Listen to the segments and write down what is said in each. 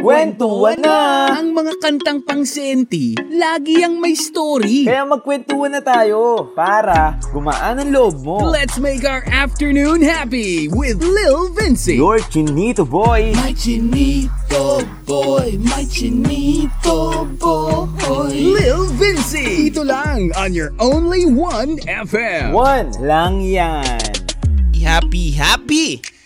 Kwentuhan na! Ang mga kantang pang lagi ang may story. Kaya magkwentuhan na tayo para gumaan ang loob mo. Let's make our afternoon happy with Lil Vinci. Your chinito boy! My chinito boy, my chinito boy. Lil Vinci. Dito lang on your only one FM. One lang yan. Happy, happy!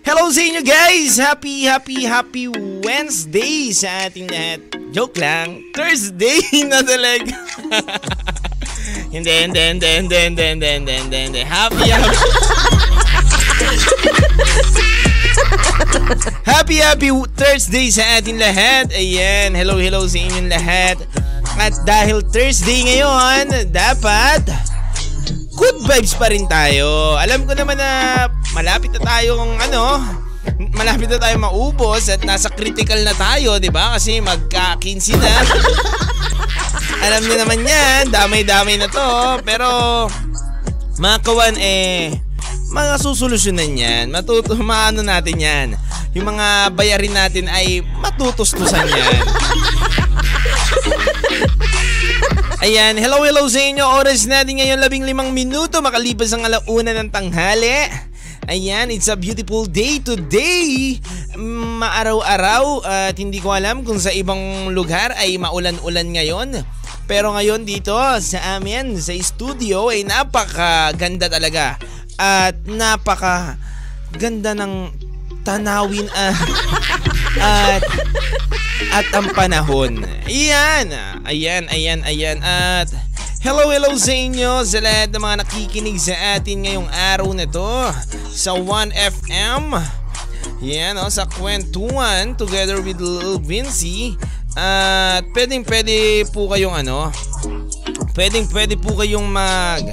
Hello sa inyo guys! Happy, happy, happy Wednesday sa ating lahat. Joke lang, Thursday na talaga. hindi, hindi, hindi, hindi, hindi, hindi, hindi, hindi, hindi. Happy, happy. happy, happy Thursday sa ating lahat. Ayan, hello, hello sa inyong lahat. At dahil Thursday ngayon, dapat good vibes pa rin tayo. Alam ko naman na malapit na tayong ano, malapit na tayo maubos at nasa critical na tayo, 'di ba? Kasi magka-15 na. Alam niyo naman 'yan, damay-damay na 'to, pero mga kawan eh mga susolusyonan yan. Matuto, maano natin yan. Yung mga bayarin natin ay matutustusan yan. Ayan, hello hello sa inyo. Oras natin ngayon labing limang minuto makalipas ang alauna ng tanghali. Ayan, it's a beautiful day today. Maaraw-araw at hindi ko alam kung sa ibang lugar ay maulan-ulan ngayon. Pero ngayon dito sa amin, sa studio ay napakaganda talaga. At napaka ganda ng tanawin ah, at at ang panahon. Ayan, ayan, ayan, ayan. At hello, hello sa inyo sa lahat ng mga nakikinig sa atin ngayong araw na to sa 1FM. Yan, oh, sa kwentuhan together with Lil Vinci. At pwedeng pwede po kayong ano, pwedeng pwede po kayong mag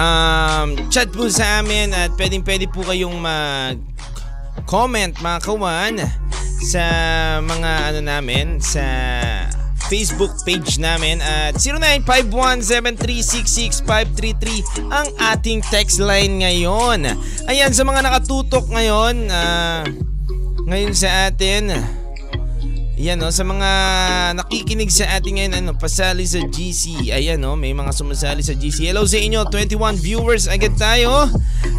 um, chat po sa amin at pwedeng pwede po kayong mag comment mga kawan sa mga ano namin sa Facebook page namin at 0951-7366533 ang ating text line ngayon. Ayan, sa mga nakatutok ngayon, uh, ngayon sa atin, Ayan no, sa mga nakikinig sa atin ngayon, ano, pasali sa GC. Ayan no, may mga sumasali sa GC. Hello sa inyo, 21 viewers agad tayo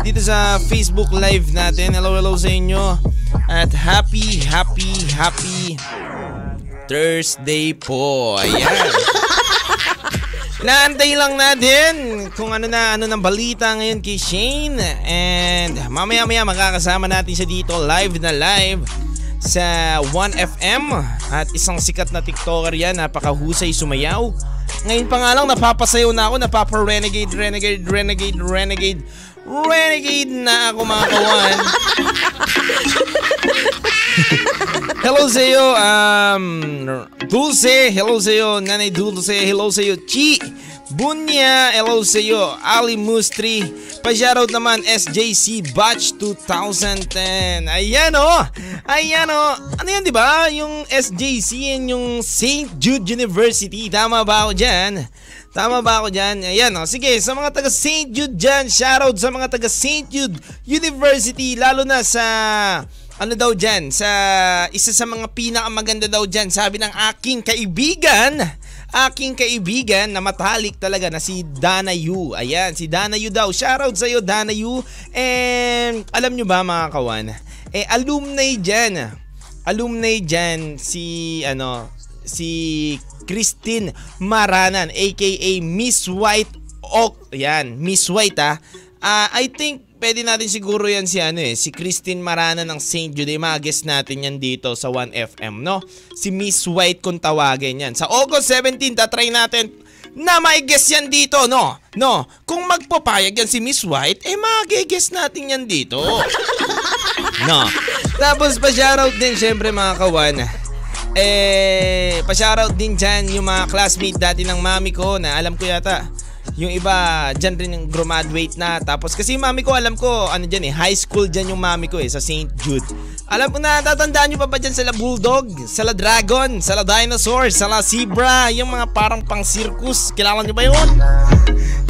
dito sa Facebook live natin. Hello, hello sa inyo. At happy, happy, happy Thursday po. Ayan. Naantay lang natin kung ano na ano ng balita ngayon kay Shane and mamaya maya makakasama natin siya dito live na live sa 1FM at isang sikat na TikToker yan, napakahusay sumayaw. Ngayon pa nga lang napapasayaw na ako, napapa-renegade, renegade, renegade, renegade, renegade na ako mga kawan. hello sa iyo, um, Dulce, hello sa iyo, Nanay Dulce, hello sa iyo, Chi, Bunya, hello sa iyo, Ali Mustri, pa-shoutout naman SJC Batch 2010. Ayan oh. Ayan oh. Ano yan 'di ba? Yung SJC yan yung St. Jude University. Tama ba ako diyan? Tama ba ako diyan? Ayan oh. Sige, sa mga taga St. Jude diyan, shoutout sa mga taga St. Jude University lalo na sa ano daw dyan, sa isa sa mga pinakamaganda daw dyan, sabi ng aking kaibigan, aking kaibigan na matalik talaga na si Dana Yu. Ayan, si Dana Yu daw. Shoutout sa iyo, Dana Yu. And alam nyo ba mga kawan, eh alumni dyan, alumni dyan si ano, si Christine Maranan aka Miss White Oak. Yan, Miss White ah. Uh, I think pwede natin siguro yan si ano eh, si Christine Marana ng St. Jude. Mga-guest natin yan dito sa 1FM, no? Si Miss White kung tawagin yan. Sa August 17, tatry natin na may guest yan dito, no? No, kung magpapayag yan si Miss White, eh mag-guest natin yan dito. no. Tapos pa-shoutout din syempre mga kawan. Eh, pa-shoutout din dyan yung mga classmate dati ng mami ko na alam ko yata yung iba dyan rin yung graduate na. Tapos kasi yung mami ko alam ko ano dyan eh, high school dyan yung mami ko eh sa St. Jude. Alam ko na tatandaan nyo pa ba dyan sa La Bulldog, sa La Dragon, sa La Dinosaur, sa La Zebra, yung mga parang pang circus. Kilala nyo ba yun?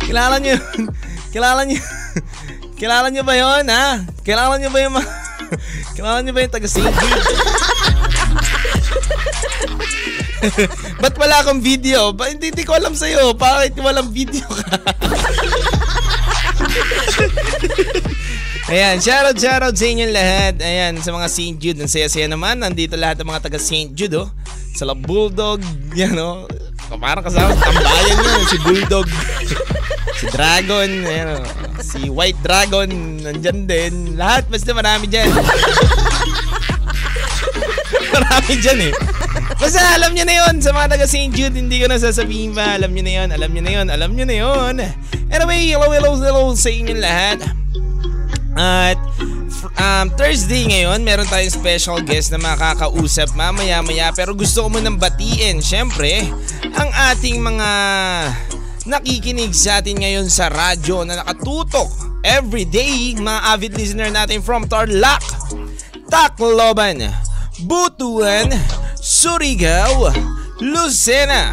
Kilala nyo yun? Kilala nyo Kilala nyo ba yun ha? Kilala nyo ba yung Kilala nyo ba yung taga St. Jude? Ba't wala kang video? Ba, hindi, hindi ko alam sa'yo. Bakit walang video ka? Ayan, shoutout, shoutout sa inyong lahat. Ayan, sa mga St. Jude. Ang saya-saya naman. Nandito lahat ng mga taga St. Jude, oh. Sa La Bulldog, yan, oh. Parang kasama, tambayan nyo. Si Bulldog. si Dragon, ayan, oh. Si White Dragon, nandyan din. Lahat, basta marami dyan. marami dyan, eh. Basta alam nyo na yon sa mga taga St. Jude, hindi ko na sasabihin pa. Alam nyo na yon, alam nyo na yon, alam nyo na yon. Anyway, hello, hello, hello sa inyong lahat. At um, Thursday ngayon, meron tayong special guest na makakausap mamaya-maya pero gusto ko munang batiin, syempre, ang ating mga nakikinig sa atin ngayon sa radyo na nakatutok everyday, mga avid listener natin from Tarlac, Tacloban, Butuan, Surigao, Lucena,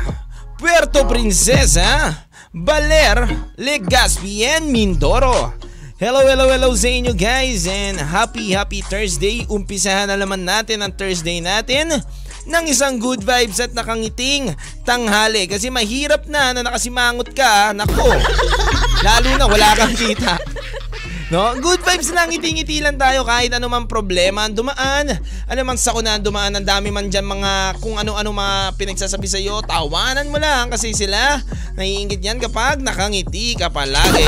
Puerto Princesa, Baler, Legazpi, and Mindoro. Hello, hello, hello sa inyo guys and happy, happy Thursday. Umpisahan na naman natin ang Thursday natin ng isang good vibes at nakangiting tanghali kasi mahirap na na nakasimangot ka, nako. Lalo na wala kang kita. No? Good vibes lang, ngiti-ngiti lang tayo kahit anumang problema ang dumaan. Ano mang sakuna ang dumaan, ang dami man dyan mga kung ano-ano mga pinagsasabi sa'yo, tawanan mo lang kasi sila naiingit yan kapag nakangiti ka palagi.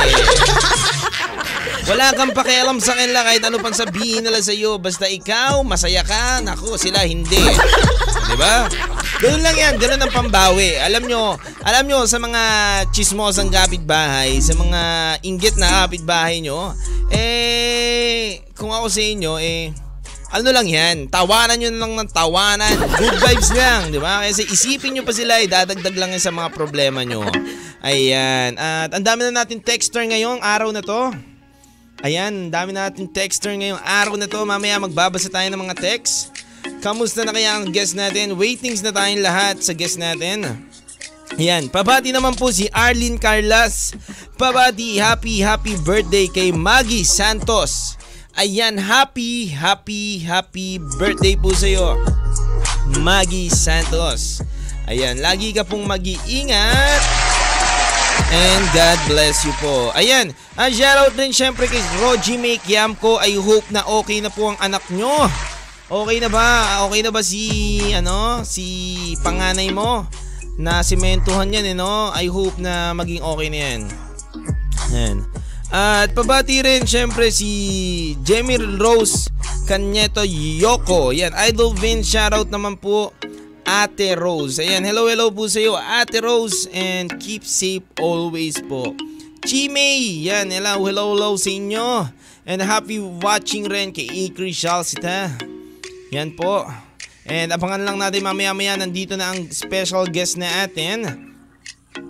Wala kang pakialam sa kanila kahit ano pang sabihin nila sa iyo. Basta ikaw, masaya ka. Naku, sila hindi. Di ba? Ganun lang yan. Ganun ang pambawi. Alam nyo, alam nyo sa mga chismosang kapitbahay, sa mga inggit na kapitbahay nyo, eh, kung ako sa inyo, eh, ano lang yan, tawanan nyo lang ng tawanan. Good vibes lang, di ba? Kasi isipin nyo pa sila, eh, dadagdag lang yan sa mga problema nyo. Ayan. At ang dami na natin texter ngayong araw na to. Ayan, dami natin texter ngayong araw na to. Mamaya magbabasa tayo ng mga text. Kamusta na kaya ang guest natin? Waitings na tayong lahat sa guest natin. Ayan, pabati naman po si Arlene Carlas. Pabati, happy, happy birthday kay Maggie Santos. Ayan, happy, happy, happy birthday po sa iyo. Maggie Santos. Ayan, lagi ka pong mag-iingat. And God bless you po. Ayan, uh, shoutout din syempre kay Roji Make Yamko. I hope na okay na po ang anak nyo. Okay na ba? Okay na ba si, ano, si panganay mo? Na simentuhan yan, eh, no? I hope na maging okay na yan. Ayan. At pabati rin syempre si Jamie Rose Canyeto Yoko. Yan, Idol Vin shoutout naman po. Ate Rose. Ayan, hello hello po sa iyo Ate Rose and keep safe always po. Chimay, yan, hello hello hello sa inyo. And happy watching rin kay Ikri Shalsita. Yan po. And abangan lang natin mamaya maya nandito na ang special guest na atin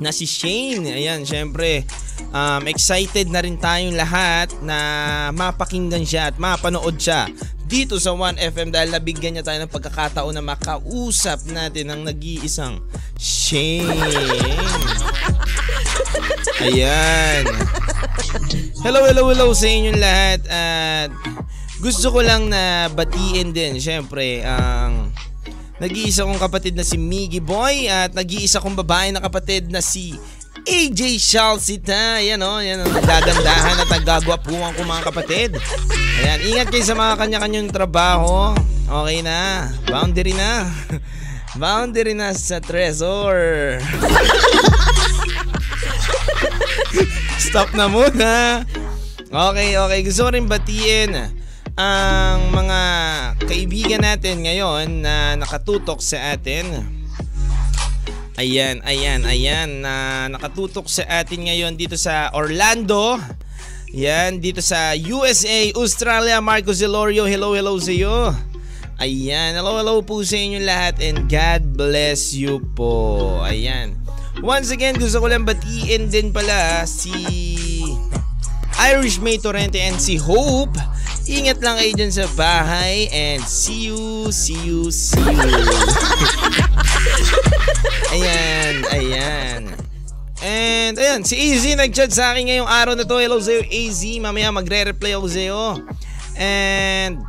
na si Shane. Ayan, syempre, um, excited na rin tayong lahat na mapakinggan siya at mapanood siya dito sa 1FM dahil nabigyan niya tayo ng pagkakataon na makausap natin ang nag-iisang Shane. Ayan. Hello, hello, hello sa inyong lahat at gusto ko lang na batiin din syempre ang nag-iisa kong kapatid na si Miggy Boy at nag-iisa kong babae na kapatid na si AJ Shalsita. Yan o, oh, yan o. Oh, nagagandahan at nagagwapuan ko mga kapatid. Ayan, ingat kayo sa mga kanya-kanyang trabaho. Okay na. Boundary na. Boundary na sa Trezor. Stop na muna. Okay, okay. Gusto ko rin batiin ang mga kaibigan natin ngayon na nakatutok sa atin Ayan, ayan, ayan na nakatutok sa atin ngayon dito sa Orlando. Yan, dito sa USA, Australia, Marco Zelorio. Hello, hello sa iyo. Ayan, hello, hello po sa inyo lahat and God bless you po. Ayan. Once again, gusto ko lang batiin din pala si Irish May Torrente and si Hope. Ingat lang kayo dyan sa bahay and see you, see you, see you. ayan, ayan. And ayan, si AZ nag-chat sa akin ngayong araw na to. Hello sa'yo AZ, mamaya magre-reply ako sa'yo. And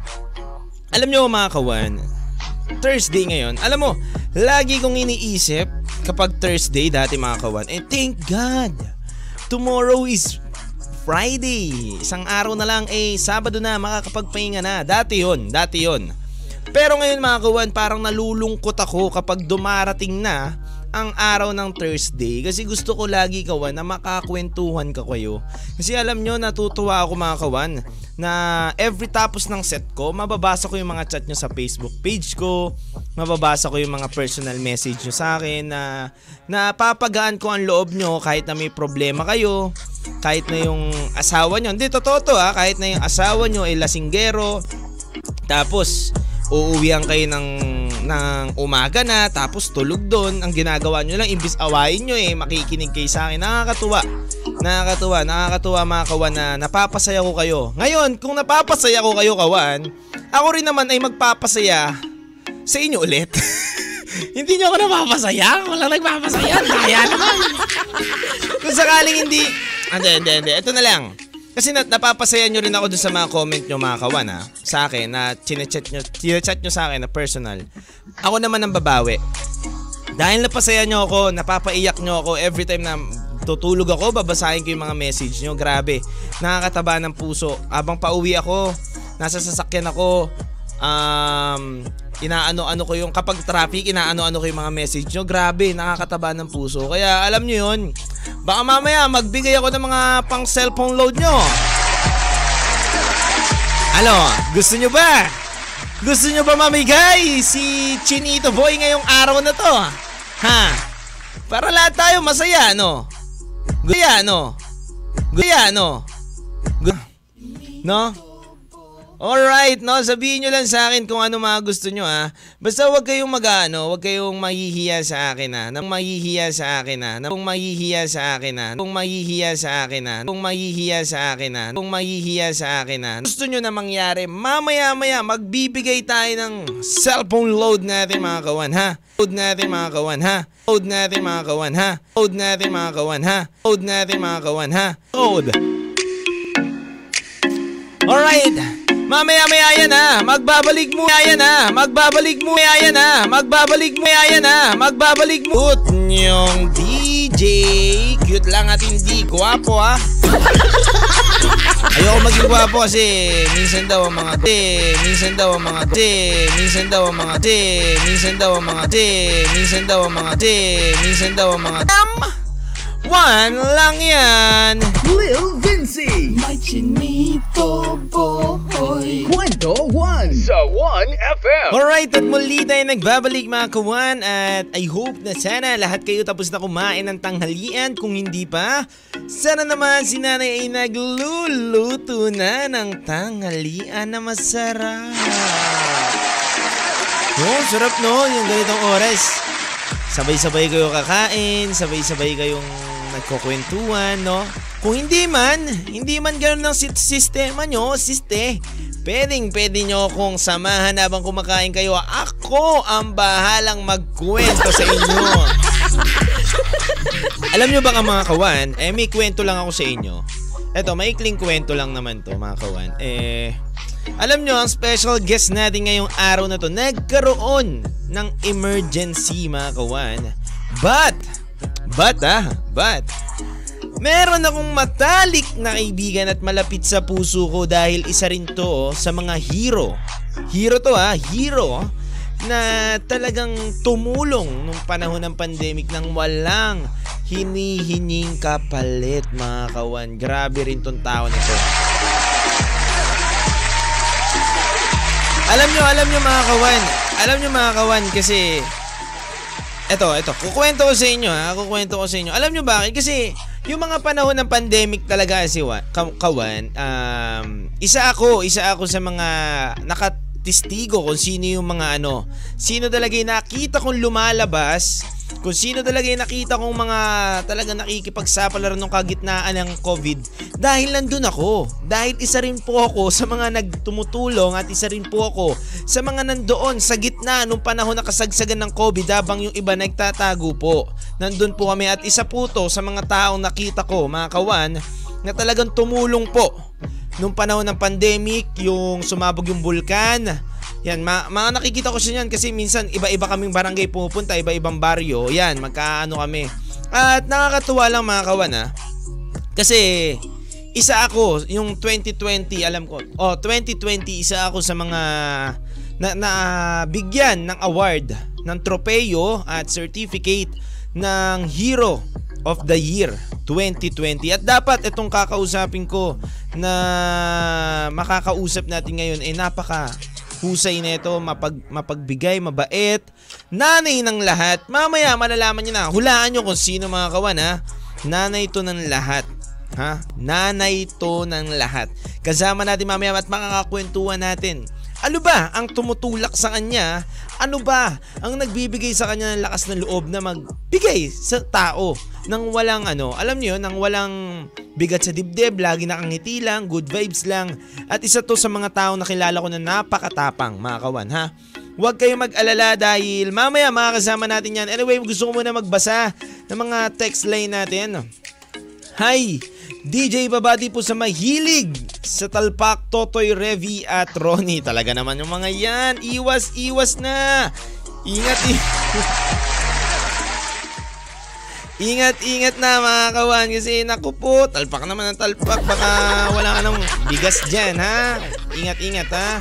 alam nyo mga kawan, Thursday ngayon. Alam mo, lagi kong iniisip kapag Thursday dati mga kawan. And thank God, tomorrow is Friday. Isang araw na lang eh, Sabado na, makakapagpahinga na. Dati yon, dati yon. Pero ngayon mga kawan, parang nalulungkot ako kapag dumarating na ang araw ng Thursday kasi gusto ko lagi kawan na makakwentuhan ka kayo. Kasi alam nyo, natutuwa ako mga kawan na every tapos ng set ko, mababasa ko yung mga chat nyo sa Facebook page ko, mababasa ko yung mga personal message nyo sa akin na napapagaan ko ang loob nyo kahit na may problema kayo, kahit na yung asawa nyo, hindi totoo to ha, kahit na yung asawa nyo ay lasinggero, tapos uuwihan kayo ng, ng umaga na tapos tulog doon. Ang ginagawa nyo lang, imbis awayin nyo eh, makikinig kayo sa akin. Nakakatuwa. Nakakatuwa, nakakatuwa mga kawan na napapasaya ko kayo. Ngayon, kung napapasaya ko kayo kawan, ako rin naman ay magpapasaya sa inyo ulit. hindi nyo ako napapasaya. Ako lang nagpapasaya. Kaya naman. kung sakaling hindi... Hindi, hindi, hindi. Ito na lang. Kasi na, napapasaya nyo rin ako dun sa mga comment nyo mga kawan ha, sa akin na chinechat nyo, chinechat nyo sa akin na personal. Ako naman ang babawi. Dahil napasaya nyo ako, napapaiyak nyo ako every time na tutulog ako, babasahin ko yung mga message nyo. Grabe, nakakataba ng puso. Habang pauwi ako, nasa sasakyan ako, um, inaano-ano ko yung kapag traffic, inaano-ano ko yung mga message nyo. Grabe, nakakataba ng puso. Kaya alam nyo yun, baka mamaya magbigay ako ng mga pang cellphone load nyo. Ano, gusto nyo ba? Gusto nyo ba mamigay si Chinito Boy ngayong araw na to? Ha? Para lahat tayo masaya, no? Gaya, no? Gaya, no? Gu- No? Alright, no? Sabihin nyo lang sa akin kung ano mga gusto nyo, ha? Basta wag kayong mag-ano, wag kayong mahihiya sa akin, ha? Nang mahihiya sa akin, ha? Nang mahihiya sa akin, ha? Nung mahihiya sa akin, ha? Nung mahihiya sa akin, ha? Nung mahihiya sa akin, ha? Gusto nyo na mangyari, mamaya-maya, magbibigay tayo ng cellphone load natin, mga kawan, ha? Load natin, mga kawan, ha? Load natin, mga kawan, ha? Load natin, mga kawan, ha? Load natin, mga kawan, ha? Load. Alright. Mamaya-maya yan ha. Magbabalik mo yan ha. Magbabalik mo yan ha. Magbabalik mo yan ha. Magbabalik mo. Put nyong DJ. Cute lang at hindi gwapo ha. Ayoko maging gwapo kasi minsan daw ang mga te, minsan daw ang mga te, minsan daw ang mga te, minsan daw ang mga te, minsan daw ang mga te, minsan daw ang mga Tam! One lang yan. Lil Vinci. My chinito boy. Kwento 1 sa 1FM. Alright, at muli tayo nagbabalik mga kawan at I hope na sana lahat kayo tapos na kumain ng tanghalian. Kung hindi pa, sana naman si nanay ay nagluluto na ng tanghalian na masarap. Oh, sarap no, yung ganitong oras. Sabay-sabay kayo kakain, sabay-sabay kayong nagkukwentuhan, no? Kung hindi man, hindi man ganun ang sistema nyo, siste, pwedeng pwede nyo akong samahan habang kumakain kayo. Ako ang bahalang magkwento sa inyo. Alam nyo ba nga mga kawan, eh may kwento lang ako sa inyo. Eto, maikling kwento lang naman to mga kawan. Eh, alam nyo, ang special guest natin ngayong araw na to, nagkaroon ng emergency mga kawan. But, but ah, but, meron akong matalik na kaibigan at malapit sa puso ko dahil isa rin to oh, sa mga hero. Hero to ah, hero na talagang tumulong nung panahon ng pandemic nang walang hinihining kapalit mga kawan. Grabe rin tong tao na to. Alam nyo, alam nyo mga kawan. Alam nyo mga kawan kasi Eto, eto. Kukwento ko sa inyo ha. Kukwento ko sa inyo. Alam nyo bakit? Kasi yung mga panahon ng pandemic talaga si Wa, Ka- Kawan, um, isa ako, isa ako sa mga nakatistigo kung sino yung mga ano, sino talaga yung nakita kong lumalabas, kung sino talaga yung nakita kong mga talaga nakikipagsapalaran ng kagitnaan ng COVID dahil nandun ako. Dahil isa rin po ako sa mga nagtumutulong at isa rin po ako sa mga nandoon sa gitna nung panahon na kasagsagan ng COVID habang yung iba nagtatago po. Nandun po kami at isa po to sa mga taong nakita ko, mga kawan, na talagang tumulong po nung panahon ng pandemic, yung sumabog yung bulkan, Yan, ma- mga nakikita ko siya yan kasi minsan iba-iba kaming barangay pumupunta, iba-ibang baryo. Yan, magkaano kami. At nakakatuwa lang mga kawan ha. Kasi isa ako, yung 2020, alam ko, oh 2020, isa ako sa mga na, na bigyan ng award ng tropeo at certificate ng Hero of the Year 2020. At dapat itong kakausapin ko na makakausap natin ngayon ay eh, napaka husay nito, mapag, mapagbigay, mabait, nanay ng lahat. Mamaya malalaman niyo na, hulaan niyo kung sino mga kawan ha. Nanay to ng lahat. Ha? Nanay to ng lahat. Kasama natin mamaya at makakakwentuhan natin ano ba ang tumutulak sa kanya? Ano ba ang nagbibigay sa kanya ng lakas ng loob na magbigay sa tao nang walang ano, alam niyo, nang walang bigat sa dibdib, lagi nakangiti lang, good vibes lang. At isa to sa mga tao na kilala ko na napakatapang, mga kawan, ha? Huwag kayong mag-alala dahil mamaya makakasama natin yan. Anyway, gusto ko muna magbasa ng mga text line natin. Hi! DJ Babadi po sa mahilig sa talpak Totoy Revi at Ronnie. Talaga naman yung mga yan. Iwas, iwas na. Ingat, Ingat, ingat na mga kawan kasi naku po, talpak naman ang talpak. Baka wala ka ng bigas dyan ha. Ingat, ingat ha.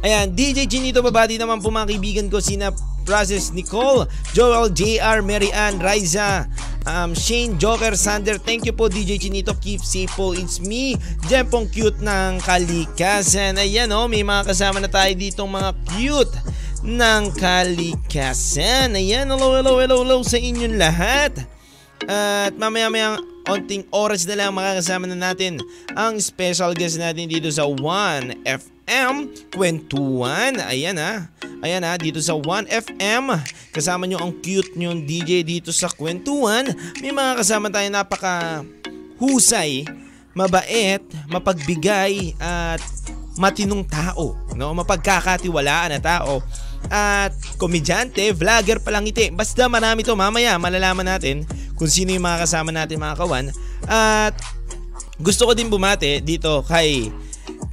Ayan, DJ Chinito Babadi naman po mga kaibigan ko sina Process Nicole, Joel, JR, Mary Ann, Riza, um, Shane, Joker, Sander. Thank you po DJ Chinito. Keep safe po. It's me, Jempong cute ng kalikasan. Ayan oh, may mga kasama na tayo ditong mga cute ng kalikasan. Ayan, hello, hello, hello, hello sa inyong lahat. At mamaya-maya onting oras na lang makakasama na natin ang special guest natin dito sa 1FM FM Kwentuhan. Ayan ha. Ayan ha, dito sa 1FM. Kasama nyo ang cute nyo DJ dito sa Kwentuhan. May mga kasama tayo napaka husay, mabait, mapagbigay at matinong tao, no? Mapagkakatiwalaan na tao. At komedyante, vlogger palang iti. Basta marami to mamaya malalaman natin kung sino yung mga kasama natin mga kawan. At gusto ko din bumate dito kay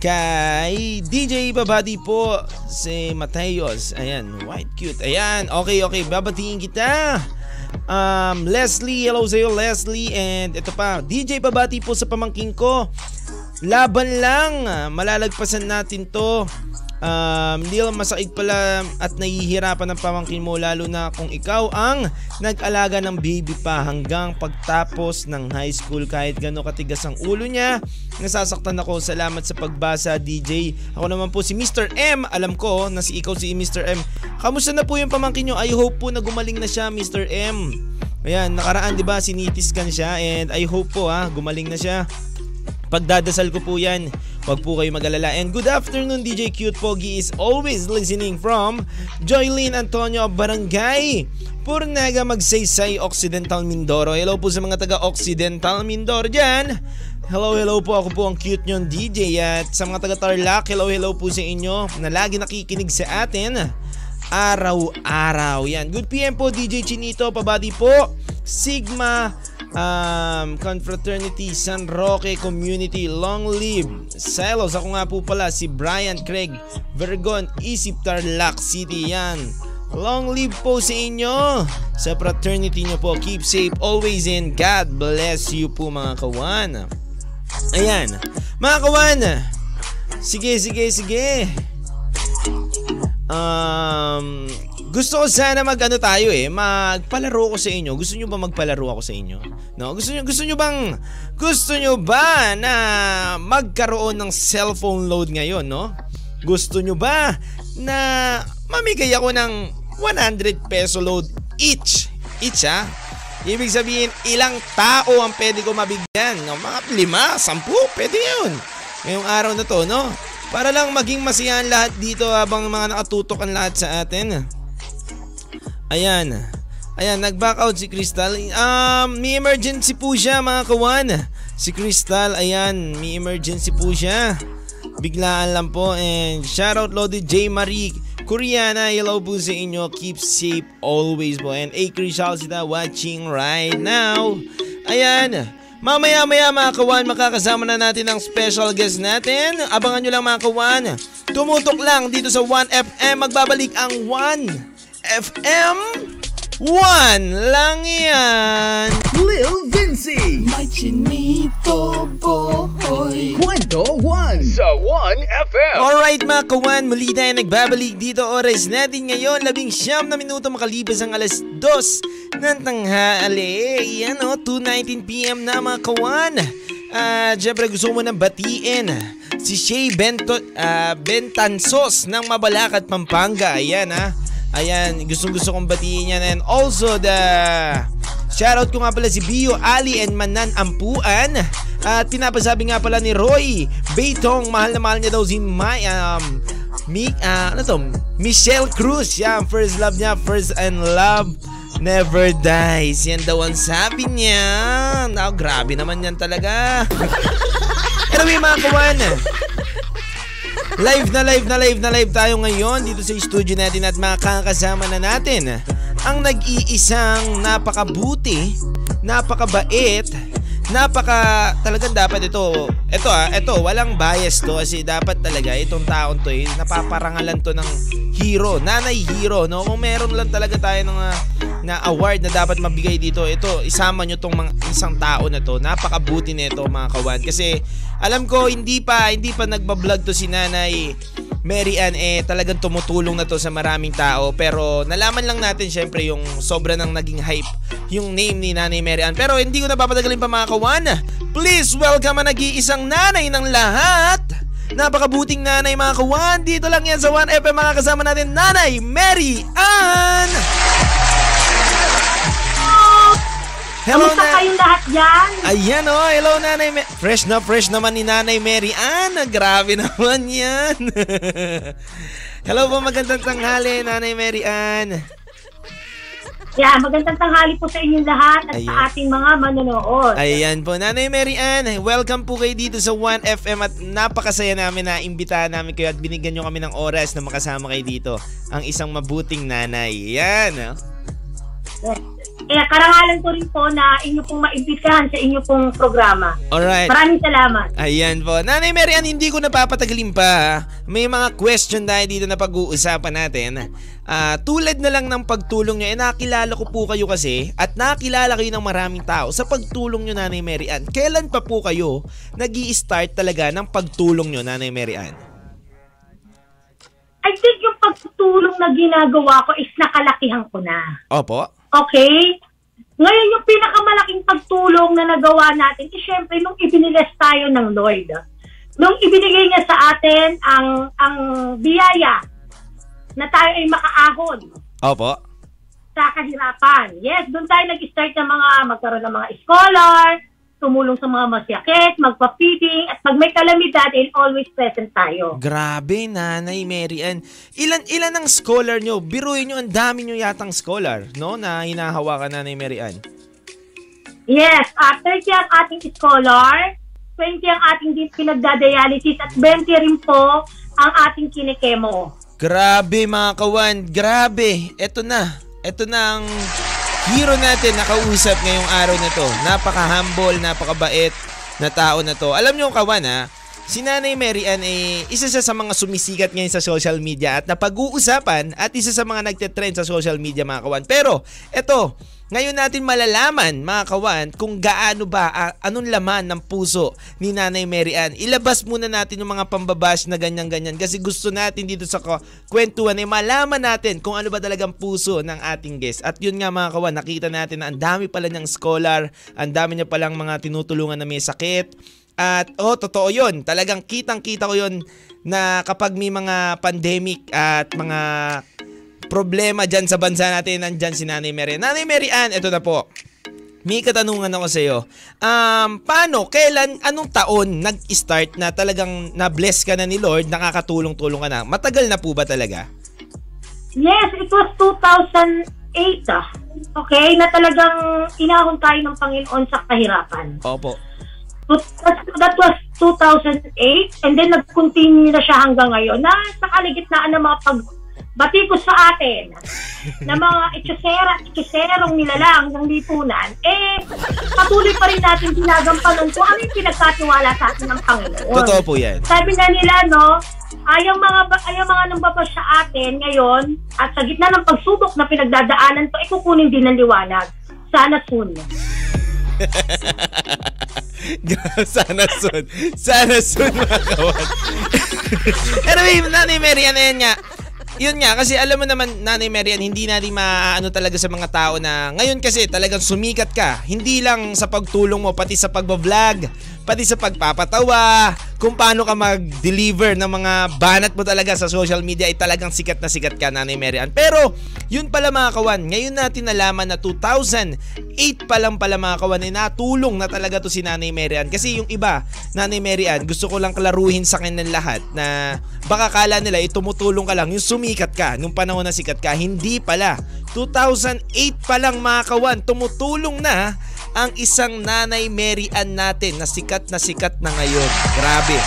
kay DJ Babadi po si Mateos. Ayan, white cute. Ayan, okay, okay. Babatiin kita. Um, Leslie, hello sa'yo Leslie. And ito pa, DJ Babati po sa pamangking ko. Laban lang. Malalagpasan natin to. Um, lang masakit pala at nahihirapan ng pamangkin mo lalo na kung ikaw ang nag-alaga ng baby pa hanggang pagtapos ng high school kahit gano'ng katigas ang ulo niya. Nasasaktan ako. Salamat sa pagbasa DJ. Ako naman po si Mr. M. Alam ko na si ikaw si Mr. M. Kamusta na po yung pamangkin nyo? I hope po na gumaling na siya Mr. M. Ayan, nakaraan 'di ba sinitiskan siya and I hope po ha, gumaling na siya. Pagdadasal ko po yan. Huwag po kayo mag-alala. And good afternoon, DJ Cute Pogi is always listening from Joylene Antonio Barangay. Purnaga Magsaysay, Occidental Mindoro. Hello po sa mga taga Occidental Mindoro dyan. Hello, hello po. Ako po ang cute nyon DJ. At sa mga taga Tarlac, hello, hello po sa inyo na lagi nakikinig sa atin araw-araw. Yan. Good PM po DJ Chinito, pabati po. Sigma um, Confraternity San Roque Community Long Live Silos ako nga po pala si Brian Craig Vergon Isip Tarlac City yan. Long live po sa inyo. Sa fraternity nyo po keep safe always and God bless you po mga kawan. Ayan. Mga kawan sige sige sige. Um gusto ko sana mag ano tayo eh, magpalaro ko sa inyo. Gusto niyo ba magpalaro ako sa inyo? No, gusto niyo gusto niyo bang gusto niyo ba na magkaroon ng cellphone load ngayon, no? Gusto niyo ba na mamigay ako ng 100 peso load each? Each ha? Ibig sabihin, ilang tao ang pwede ko mabigyan? No? Mga lima, sampu, pwede yun. Ngayong araw na to, no? Para lang maging masiyahan lahat dito habang mga nakatutok ang lahat sa atin. Ayan. Ayan, nag-back out si Crystal. Um, may emergency po siya mga kawan. Si Crystal, ayan, may emergency po siya. Biglaan lang po and shoutout Lodi J. Marie Koreana, hello po sa inyo. Keep safe always po. And A. Crystal sita watching right now. Ayan, Mamaya-maya mga kawan, makakasama na natin ang special guest natin. Abangan nyo lang mga kawan. Tumutok lang dito sa 1FM. Magbabalik ang 1FM. 1 lang yan. Lil Vinci. May chinito boy Kwento 1 sa 1FM. Alright mga kawan, muli tayo nagbabalik dito oras natin ngayon. Labing siyam na minuto makalipas ang alas 2 ng tanghali. Yan o, 2.19pm na mga kawan. At syempre gusto mo nang batiin si Shay Bento, ah, Bentansos ng Mabalacat, Pampanga. Ayan ha. Ayan, gustong gusto kong batiin yan. And also the Shoutout ko nga pala si Bio, Ali and Manan Ampuan. At pinapasabi nga pala ni Roy Beitong, mahal na mahal niya daw si May, um, Mi, ah, ano to? Michelle Cruz. Yan, first love niya, first and love never dies. Yan daw ang sabi niya. Now, grabe naman yan talaga. anyway, mga kawan, Live na live na live na live tayo ngayon dito sa studio natin at makakasama na natin ang nag-iisang napakabuti, napakabait, napaka talagang dapat ito. Ito ah, ito walang bias to kasi dapat talaga itong taon to eh, napaparangalan to ng hero, nanay hero, no? Kung meron lang talaga tayo ng ah, na award na dapat mabigay dito, ito isama nyo tong mga, isang tao na to. Napakabuti nito mga kawan kasi alam ko hindi pa hindi pa nagba-vlog to si Nanay Mary Ann eh talagang tumutulong na to sa maraming tao. Pero nalaman lang natin syempre yung sobra nang naging hype yung name ni Nanay Mary Ann. Pero hindi ko na papatagalin pa mga kawan. Please welcome ang nag-iisang nanay ng lahat. Napakabuting nanay mga kawan. Dito lang yan sa 1FM mga kasama natin Nanay Mary Ann Hello Kamusta na kayong lahat dyan? Ayan oh, hello Nanay Ma- Fresh na fresh naman ni Nanay Mary Ann. Grabe naman yan. hello po, magandang tanghali Nanay Mary Ann. Yeah, magandang tanghali po sa inyong lahat at Ayan. sa ating mga manonood. Ayan po, Nanay Mary Ann, welcome po kayo dito sa 1FM at napakasaya namin na imbitahan namin kayo at binigyan nyo kami ng oras na makasama kayo dito. Ang isang mabuting nanay. Yan. oh. Eh, karangalan ko rin po na inyo pong maimbitahan sa inyo pong programa. Alright. Maraming salamat. Ayan po. Nanay Mary Ann, hindi ko napapatagalin pa. May mga question tayo dito na pag-uusapan natin. Ah, tulad na lang ng pagtulong nyo, eh nakilala ko po kayo kasi at nakilala kayo ng maraming tao sa pagtulong nyo, Nanay Mary Ann. Kailan pa po kayo nag start talaga ng pagtulong nyo, Nanay Mary Ann? I think yung pagtutulong na ginagawa ko is nakalakihan ko na. Opo. Okay? Ngayon, yung pinakamalaking pagtulong na nagawa natin is syempre nung ibiniles tayo ng Lord. Nung ibinigay niya sa atin ang ang biyaya na tayo ay makaahon Opo. sa kahirapan. Yes, doon tayo nag-start ng mga magkaroon ng mga scholar, tumulong sa mga masyakit, magpa-feeding, at pag may kalamidad, and always present tayo. Grabe, Nanay Mary Ann. Ilan, ilan ang scholar nyo? Biruin nyo, ang dami nyo yatang scholar, no? Na hinahawakan, Nanay Mary Ann. Yes, uh, 30 ang ating scholar, 20 ang ating di- pinagdadialysis, at 20 rin po ang ating kinikemo. Grabe mga kawan, grabe. Ito na. Ito na ang hero natin nakausap ngayong araw na to. Napaka-humble, napakabait na tao na to. Alam nyo kawan ha, si Nanay Mary Ann eh, isa siya sa mga sumisikat ngayon sa social media at napag-uusapan at isa sa mga nagte-trend sa social media mga kawan. Pero, eto, ngayon natin malalaman mga kawan kung gaano ba, ah, anong laman ng puso ni Nanay Mary Ann. Ilabas muna natin yung mga pambabash na ganyan-ganyan kasi gusto natin dito sa kwentuhan ay malaman natin kung ano ba talagang puso ng ating guest. At yun nga mga kawan, nakita natin na ang dami pala niyang scholar, ang dami niya palang mga tinutulungan na may sakit. At oh, totoo yun. Talagang kitang-kita ko yun na kapag may mga pandemic at mga problema dyan sa bansa natin, nandyan si Nanay Mary. Nanay Mary Ann, ito na po. May katanungan ako sa iyo. Um, paano, kailan, anong taon nag-start na talagang na-bless ka na ni Lord, nakakatulong-tulong ka na? Matagal na po ba talaga? Yes, it was 2008. ah. Okay, na talagang inahon tayo ng Panginoon sa kahirapan. Opo. That, that was 2008 and then nag-continue na siya hanggang ngayon na sa kaligitnaan ng mga pagbatikos sa atin. na mga itsosera, itsoserong nilalang ng lipunan, eh, patuloy pa rin natin ginagampanan kung ano yung pinagkatiwala sa atin ng Panginoon. Totoo po yan. Sabi na nila, no, ayaw mga, ayaw mga nang babas sa atin ngayon at sa gitna ng pagsubok na pinagdadaanan to, ikukunin din ng liwanag. Sana soon. Sana soon. Sana soon mga kawan. anyway, Nanay Mary, ano yan nga? Yun nga, kasi alam mo naman, Nanay Marian, hindi natin maano talaga sa mga tao na ngayon kasi talagang sumikat ka. Hindi lang sa pagtulong mo, pati sa pagbablog, pati sa pagpapatawa, kung paano ka mag-deliver ng mga banat mo talaga sa social media ay talagang sikat na sikat ka, Nanay Marian. Pero, yun pala mga kawan, ngayon natin nalaman na 2008 pa lang pala mga kawan ay natulong na talaga to si Nanay Marian. Kasi yung iba, Nanay Marian, gusto ko lang klaruhin sa kanilang lahat na baka kala nila itumutulong ka lang, yung sumikat ka, nung panahon na sikat ka, hindi pala. 2008 pa lang mga kawan, tumutulong na ang isang Nanay Mary Ann natin na sikat na sikat na ngayon. Grabe.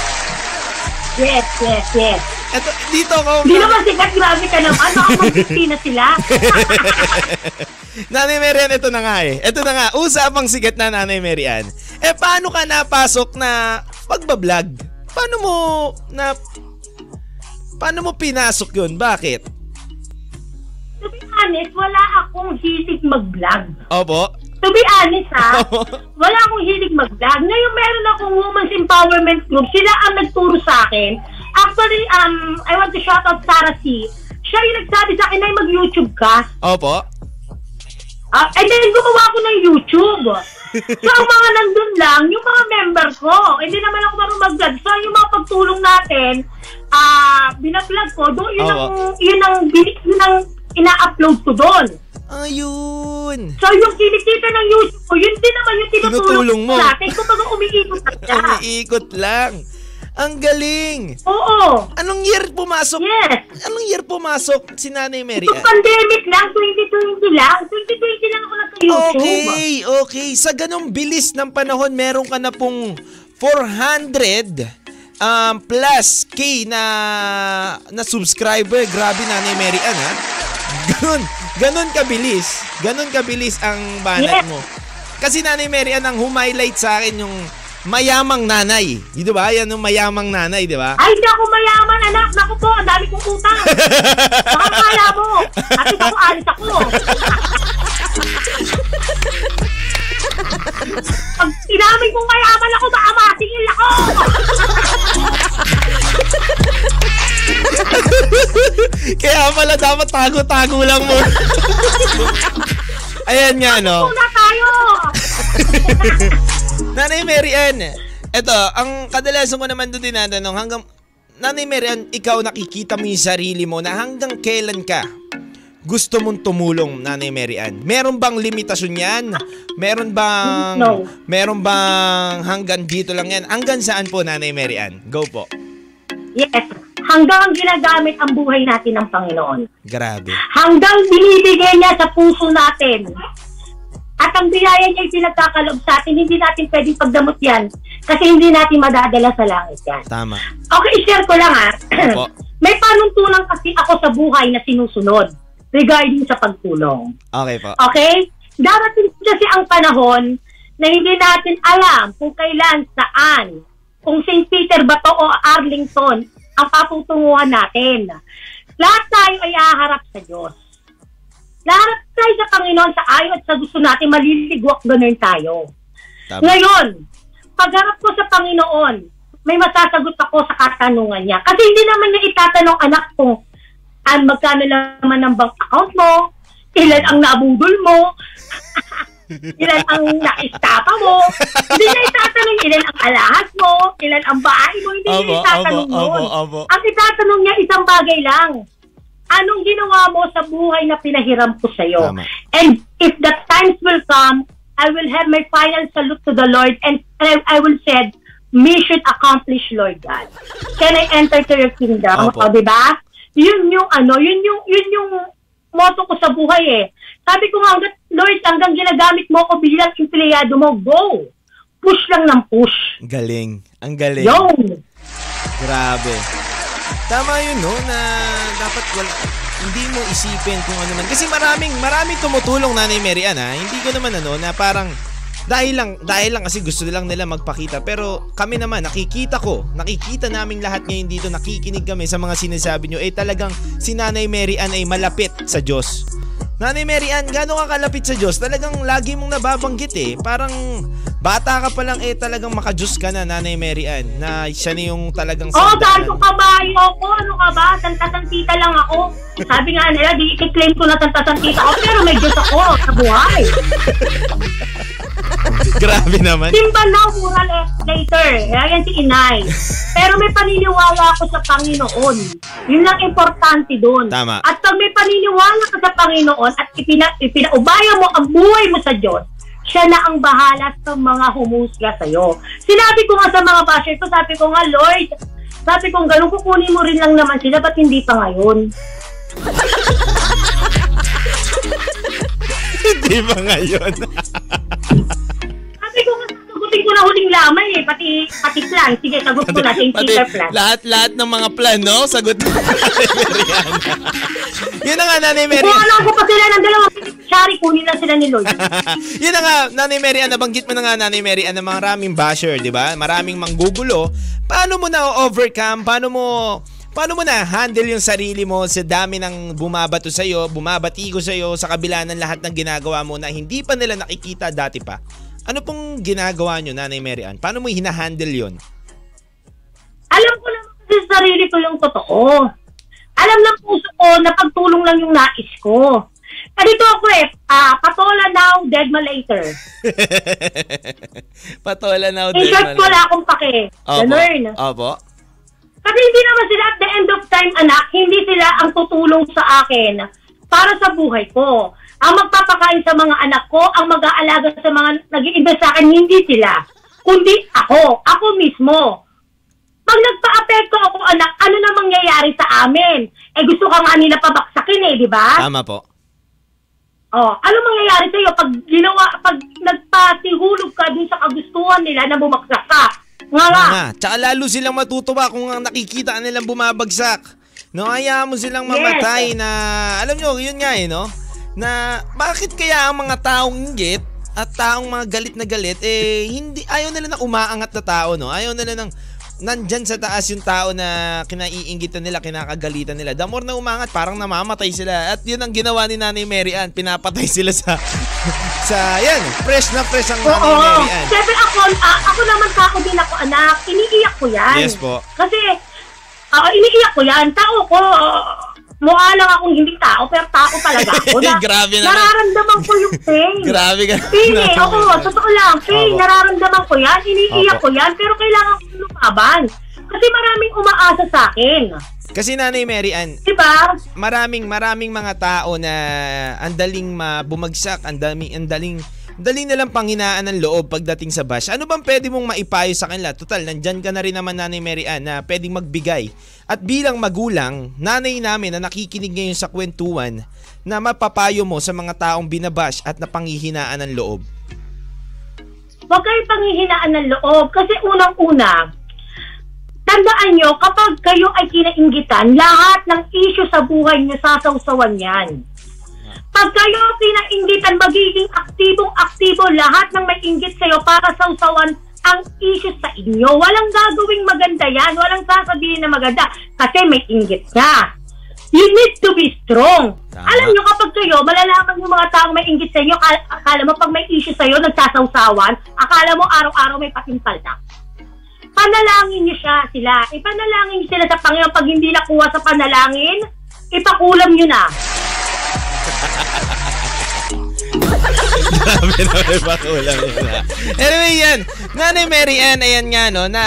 Yes, yes, yes. Ito, dito ako. Hindi naman sikat, grabe ka naman. Baka na sila. Nanay Mary Ann, ito na nga eh. Ito na nga, usapang sikat na Nanay Mary Ann. Eh, paano ka napasok na pagbablog? Paano mo na... Paano mo pinasok yun? Bakit? To be honest, wala akong hilig mag-vlog. Opo. To be honest ha, wala akong hilig mag-vlog. Ngayon meron akong Women's Empowerment Group. Sila ang nagturo sa akin. Actually, um, I want to shout out Sarah C. Siya yung nagsabi sa akin na mag-YouTube ka. Opo. Uh, and then gumawa ko ng YouTube. So ang mga nandun lang, yung mga member ko. Hindi naman ako marunong mag-vlog. So yung mga pagtulong natin, ah, uh, binablog ko, doon yun ang, yun ang, yun ang ina-upload ko doon. Ayun. So yung kinikita ng YouTube ko, yun din naman yung tinutulong Tinutulong mo. natin. Kung baga umiikot na siya. Umiikot lang. Ang galing. Oo. Anong year pumasok? Yes. Anong year pumasok si Nanay Mary? Itong pandemic lang, 2020 lang. 2020 lang ako nagka-YouTube. Okay, okay. Sa ganong bilis ng panahon, meron ka na pong 400 um, plus K na na subscriber. Grabe Nanay Mary Ann ha. Ganon, ganon kabilis. Ganon kabilis ang banat Yes. mo. Kasi Nanay Mary Ann ang humighlight sa akin yung mayamang nanay. Di ba? Yan yung mayamang nanay, di ba? Ay, hindi ako mayaman, anak. Naku po, ang dami kong utang. Baka kala mo. At ako, alis ako. Pag sinabi kong mayaman ako, baka masingil ako. Kaya pala dapat tago-tago lang mo. Ayan nga, no? Una tayo. Nanay Mary Ann, eto, ang kadalasan ko naman doon tinatanong, hanggang, Nanay Mary Ann, ikaw nakikita mo yung sarili mo na hanggang kailan ka gusto mong tumulong, Nanay Mary Ann? Meron bang limitasyon yan? Meron bang, No. meron bang hanggang dito lang yan? Hanggang saan po, Nanay Mary Ann? Go po. Yes. Hanggang ginagamit ang buhay natin ng Panginoon. Grabe. Hanggang binibigay niya sa puso natin. At ang biyaya niya yung pinagkakaloob sa atin, hindi natin pwedeng pagdamot yan kasi hindi natin madadala sa langit yan. Tama. Okay, i-share ko lang ha. Opo. May panuntunan kasi ako sa buhay na sinusunod regarding sa pagtulong. Okay po. Okay? Darating kasi ang panahon na hindi natin alam kung kailan, saan, kung St. Peter ba to o Arlington ang paputunguhan natin. Lahat tayo ay aharap sa Diyos. Lahat tayo sa Panginoon sa ayaw at sa gusto natin, maliligwak ganun tayo. Tama. Ngayon, pagharap ko sa Panginoon, may masasagot ako sa katanungan niya. Kasi hindi naman niya itatanong anak ko, ang magkano naman ng bank account mo, ilan ang nabudol mo, ilan ang naistapa mo. Hindi niya itatanong ilan ang alahas mo, ilan ang bahay mo. Hindi niya Opo, itatanong opo, opo, yun. opo. Ang itatanong niya isang bagay lang. Anong ginawa mo sa buhay na pinahiram ko sa'yo? Tama. And if the times will come, I will have my final salute to the Lord and I, I will say, mission accomplished, Lord God. Can I enter to your kingdom? Opo. O, di ba? Yun yung ano, yun yung, yun yung motto ko sa buhay eh. Sabi ko nga, Lord, hanggang ginagamit mo ako bilang empleyado mo, go! Push lang ng push. Galing. Ang galing. Yun! Grabe. Tama yun, no? Na dapat wala... hindi mo isipin kung ano man. Kasi maraming, maraming tumutulong Nanay Mary Ann ha. Hindi ko naman ano, na parang dahil lang, dahil lang kasi gusto lang nila magpakita. Pero kami naman, nakikita ko, nakikita naming lahat ngayon dito, nakikinig kami sa mga sinasabi nyo, eh talagang si Nanay Mary Ann ay malapit sa Diyos. Nanay Mary Ann, gano'n ka kalapit sa Diyos? Talagang lagi mong nababanggit eh. Parang bata ka pa lang eh talagang makajus ka na Nanay Mary Ann na siya na yung talagang Oo, oh, sandalan gaano mo. kabayo ko. Ano ka ba? Santa-santita lang ako. Sabi nga nila, di i-claim ko na santa-santita ako, pero may Diyos ako sa buhay. Grabe naman. Simba now, moral later. Ayan si Inay. Pero may paniniwala ako sa Panginoon. Yun lang importante doon. Tama. At pag may paniniwala ka sa Panginoon at ipina, ipinaubaya mo ang buhay mo sa Diyos, siya na ang bahala sa mga humusga sa'yo. Sinabi ko nga sa mga basher ko, sabi ko nga, Lord, sabi ko, ganun kukunin mo rin lang naman sila, ba't hindi pa ngayon? Hindi ba ngayon? Sabi ko nga, sagutin ko na huling lamay eh, pati, pati plan. Sige, sagot ko na, Pati their plan. lahat lahat ng mga plan, no? Sagot na Mary Ann. Yun na nga, Nanay Mary Kung ano ko pa sila ng dalawa, Shari, kunin lang sila ni Lloyd. Yun na nga, Nanay Mary nabanggit mo na nga, Nanay Mary na maraming basher, di ba? Maraming manggugulo. Paano mo na-overcome? Paano mo Paano mo na handle yung sarili mo sa dami ng bumabato sa iyo, bumabatigo sa iyo sa kabila ng lahat ng ginagawa mo na hindi pa nila nakikita dati pa? Ano pong ginagawa nyo, Nanay Mary Ann? Paano mo hinahandle yon? Alam ko naman kasi sa sarili ko yung totoo. Alam ng puso ko na pagtulong lang yung nais ko. Ganito ako eh, ah, patola now, dead ma later. Patola na In short, wala akong pake. Ganun. Opo. Kasi hindi naman sila at the end of time, anak, hindi sila ang tutulong sa akin para sa buhay ko. Ang magpapakain sa mga anak ko, ang mag-aalaga sa mga nag invest sa akin, hindi sila. Kundi ako, ako mismo. Pag nagpa-apekto ako, anak, ano na mangyayari sa amin? Eh gusto ka nga nila pabaksakin eh, di ba? Tama po. Oh, ano mangyayari sa iyo pag ginawa pag nagpatihulog ka dun sa kagustuhan nila na bumagsak ka? Nga nga. Nga, tsaka lalo silang matutuwa kung ang nakikita nilang bumabagsak. No, hayaan mo silang mamatay Yes. na, alam nyo, yun nga eh, no? Na bakit kaya ang mga taong inggit at taong mga galit na galit, eh, hindi, ayaw nila ng umaangat na tao, no? Ayaw nila ng, nandyan sa taas yung tao na kinaiingitan nila, kinakagalitan nila. The more na umangat, parang namamatay sila. At yun ang ginawa ni Nanay Mary Ann, pinapatay sila sa, sa, yan, fresh na fresh ang Nanay Oo. Mary Ann. Siyempre ako, ah, ako naman tao din ako anak. Iniiyak ko yan. Yes po. Kasi, ah, iniiyak ko yan. Tao ko, ah, mukha lang akong hindi tao, pero tao talaga ako. Na, Grabe naman. Nararamdaman ko yung pain. Grabe ka. Pain eh. Oo, totoo lang. Pain, Opo. nararamdaman ko yan. Iniiyak Opo. ko yan, pero kailangan ko lumaban. Kasi maraming umaasa sa akin. Kasi Nanay Mary Ann, Diba? maraming maraming mga tao na andaling mabumagsak, andami andaling daling nilang panghinaan ng loob pagdating sa bash. Ano bang pwede mong maipayo sa kanila? Total, nandyan ka na rin naman Nanay Mary Ann na pwedeng magbigay. At bilang magulang, nanay namin na nakikinig ngayon sa kwentuhan na mapapayo mo sa mga taong binabash at napanghihinaan ng loob. Huwag kayo panghihinaan ng loob. Kasi unang-una, tandaan nyo, kapag kayo ay kinainggitan, lahat ng issue sa buhay nyo sasawsawan yan. Pag kayo kinainggitan, magiging aktibong-aktibo lahat ng may inggit sa'yo para sawsawan ang issue sa inyo. Walang gagawing maganda yan. Walang sasabihin na maganda kasi may inggit ka. You need to be strong. Tama. Alam nyo, kapag kayo, malalaman yung mga taong may inggit sa inyo, akala, mo pag may issue sa'yo, nagsasawsawan, akala mo araw-araw may patimpal na. Panalangin niyo siya sila. Ipanalangin niyo sila sa Panginoon. Pag hindi nakuha sa panalangin, ipakulam niyo na. Grabe naman pakulang yun ha. Anyway yan, Nanay Mary Ann, ayan nga no, na,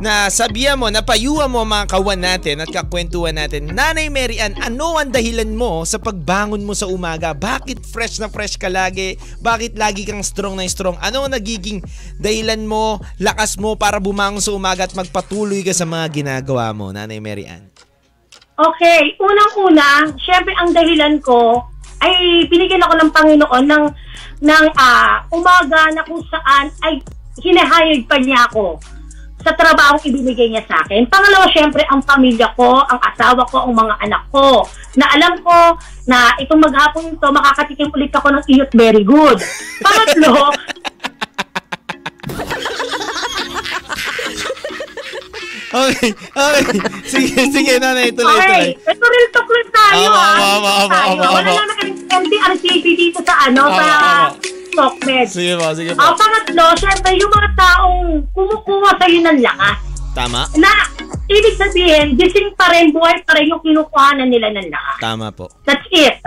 na sabihan mo, napayuhan mo mga kawan natin at kakwentuhan natin. Nanay Mary Ann, ano ang dahilan mo sa pagbangon mo sa umaga? Bakit fresh na fresh ka lagi? Bakit lagi kang strong na strong? Ano ang nagiging dahilan mo, lakas mo para bumangon sa umaga at magpatuloy ka sa mga ginagawa mo, Nanay Mary Ann? Okay, unang-una, syempre ang dahilan ko ay binigyan ako ng Panginoon ng ng ah, umaga na kung saan ay hinahayag pa niya ako. sa trabaho ibinigay niya sa akin. Pangalawa, syempre, ang pamilya ko, ang asawa ko, ang mga anak ko. Na alam ko na itong maghapon ito, makakatikim ulit ako ng iyot very good. Pangatlo, Okay, okay. Sige, sige, nanay, tuloy, tuloy. okay, ito real talk lang tayo. Opo, ah. opo, Wala opo. naman kaming MTRCB dito sa ano, Opo, sa. TalkMed. Sige po, sige po. Ang pangatlo, syempre, yung mga taong kumukuha sa'yo ng lakas. Tama? Na, ibig sabihin, gising pa rin, buhay pa rin yung kinukuhanan nila ng lakas. Tama po. That's it.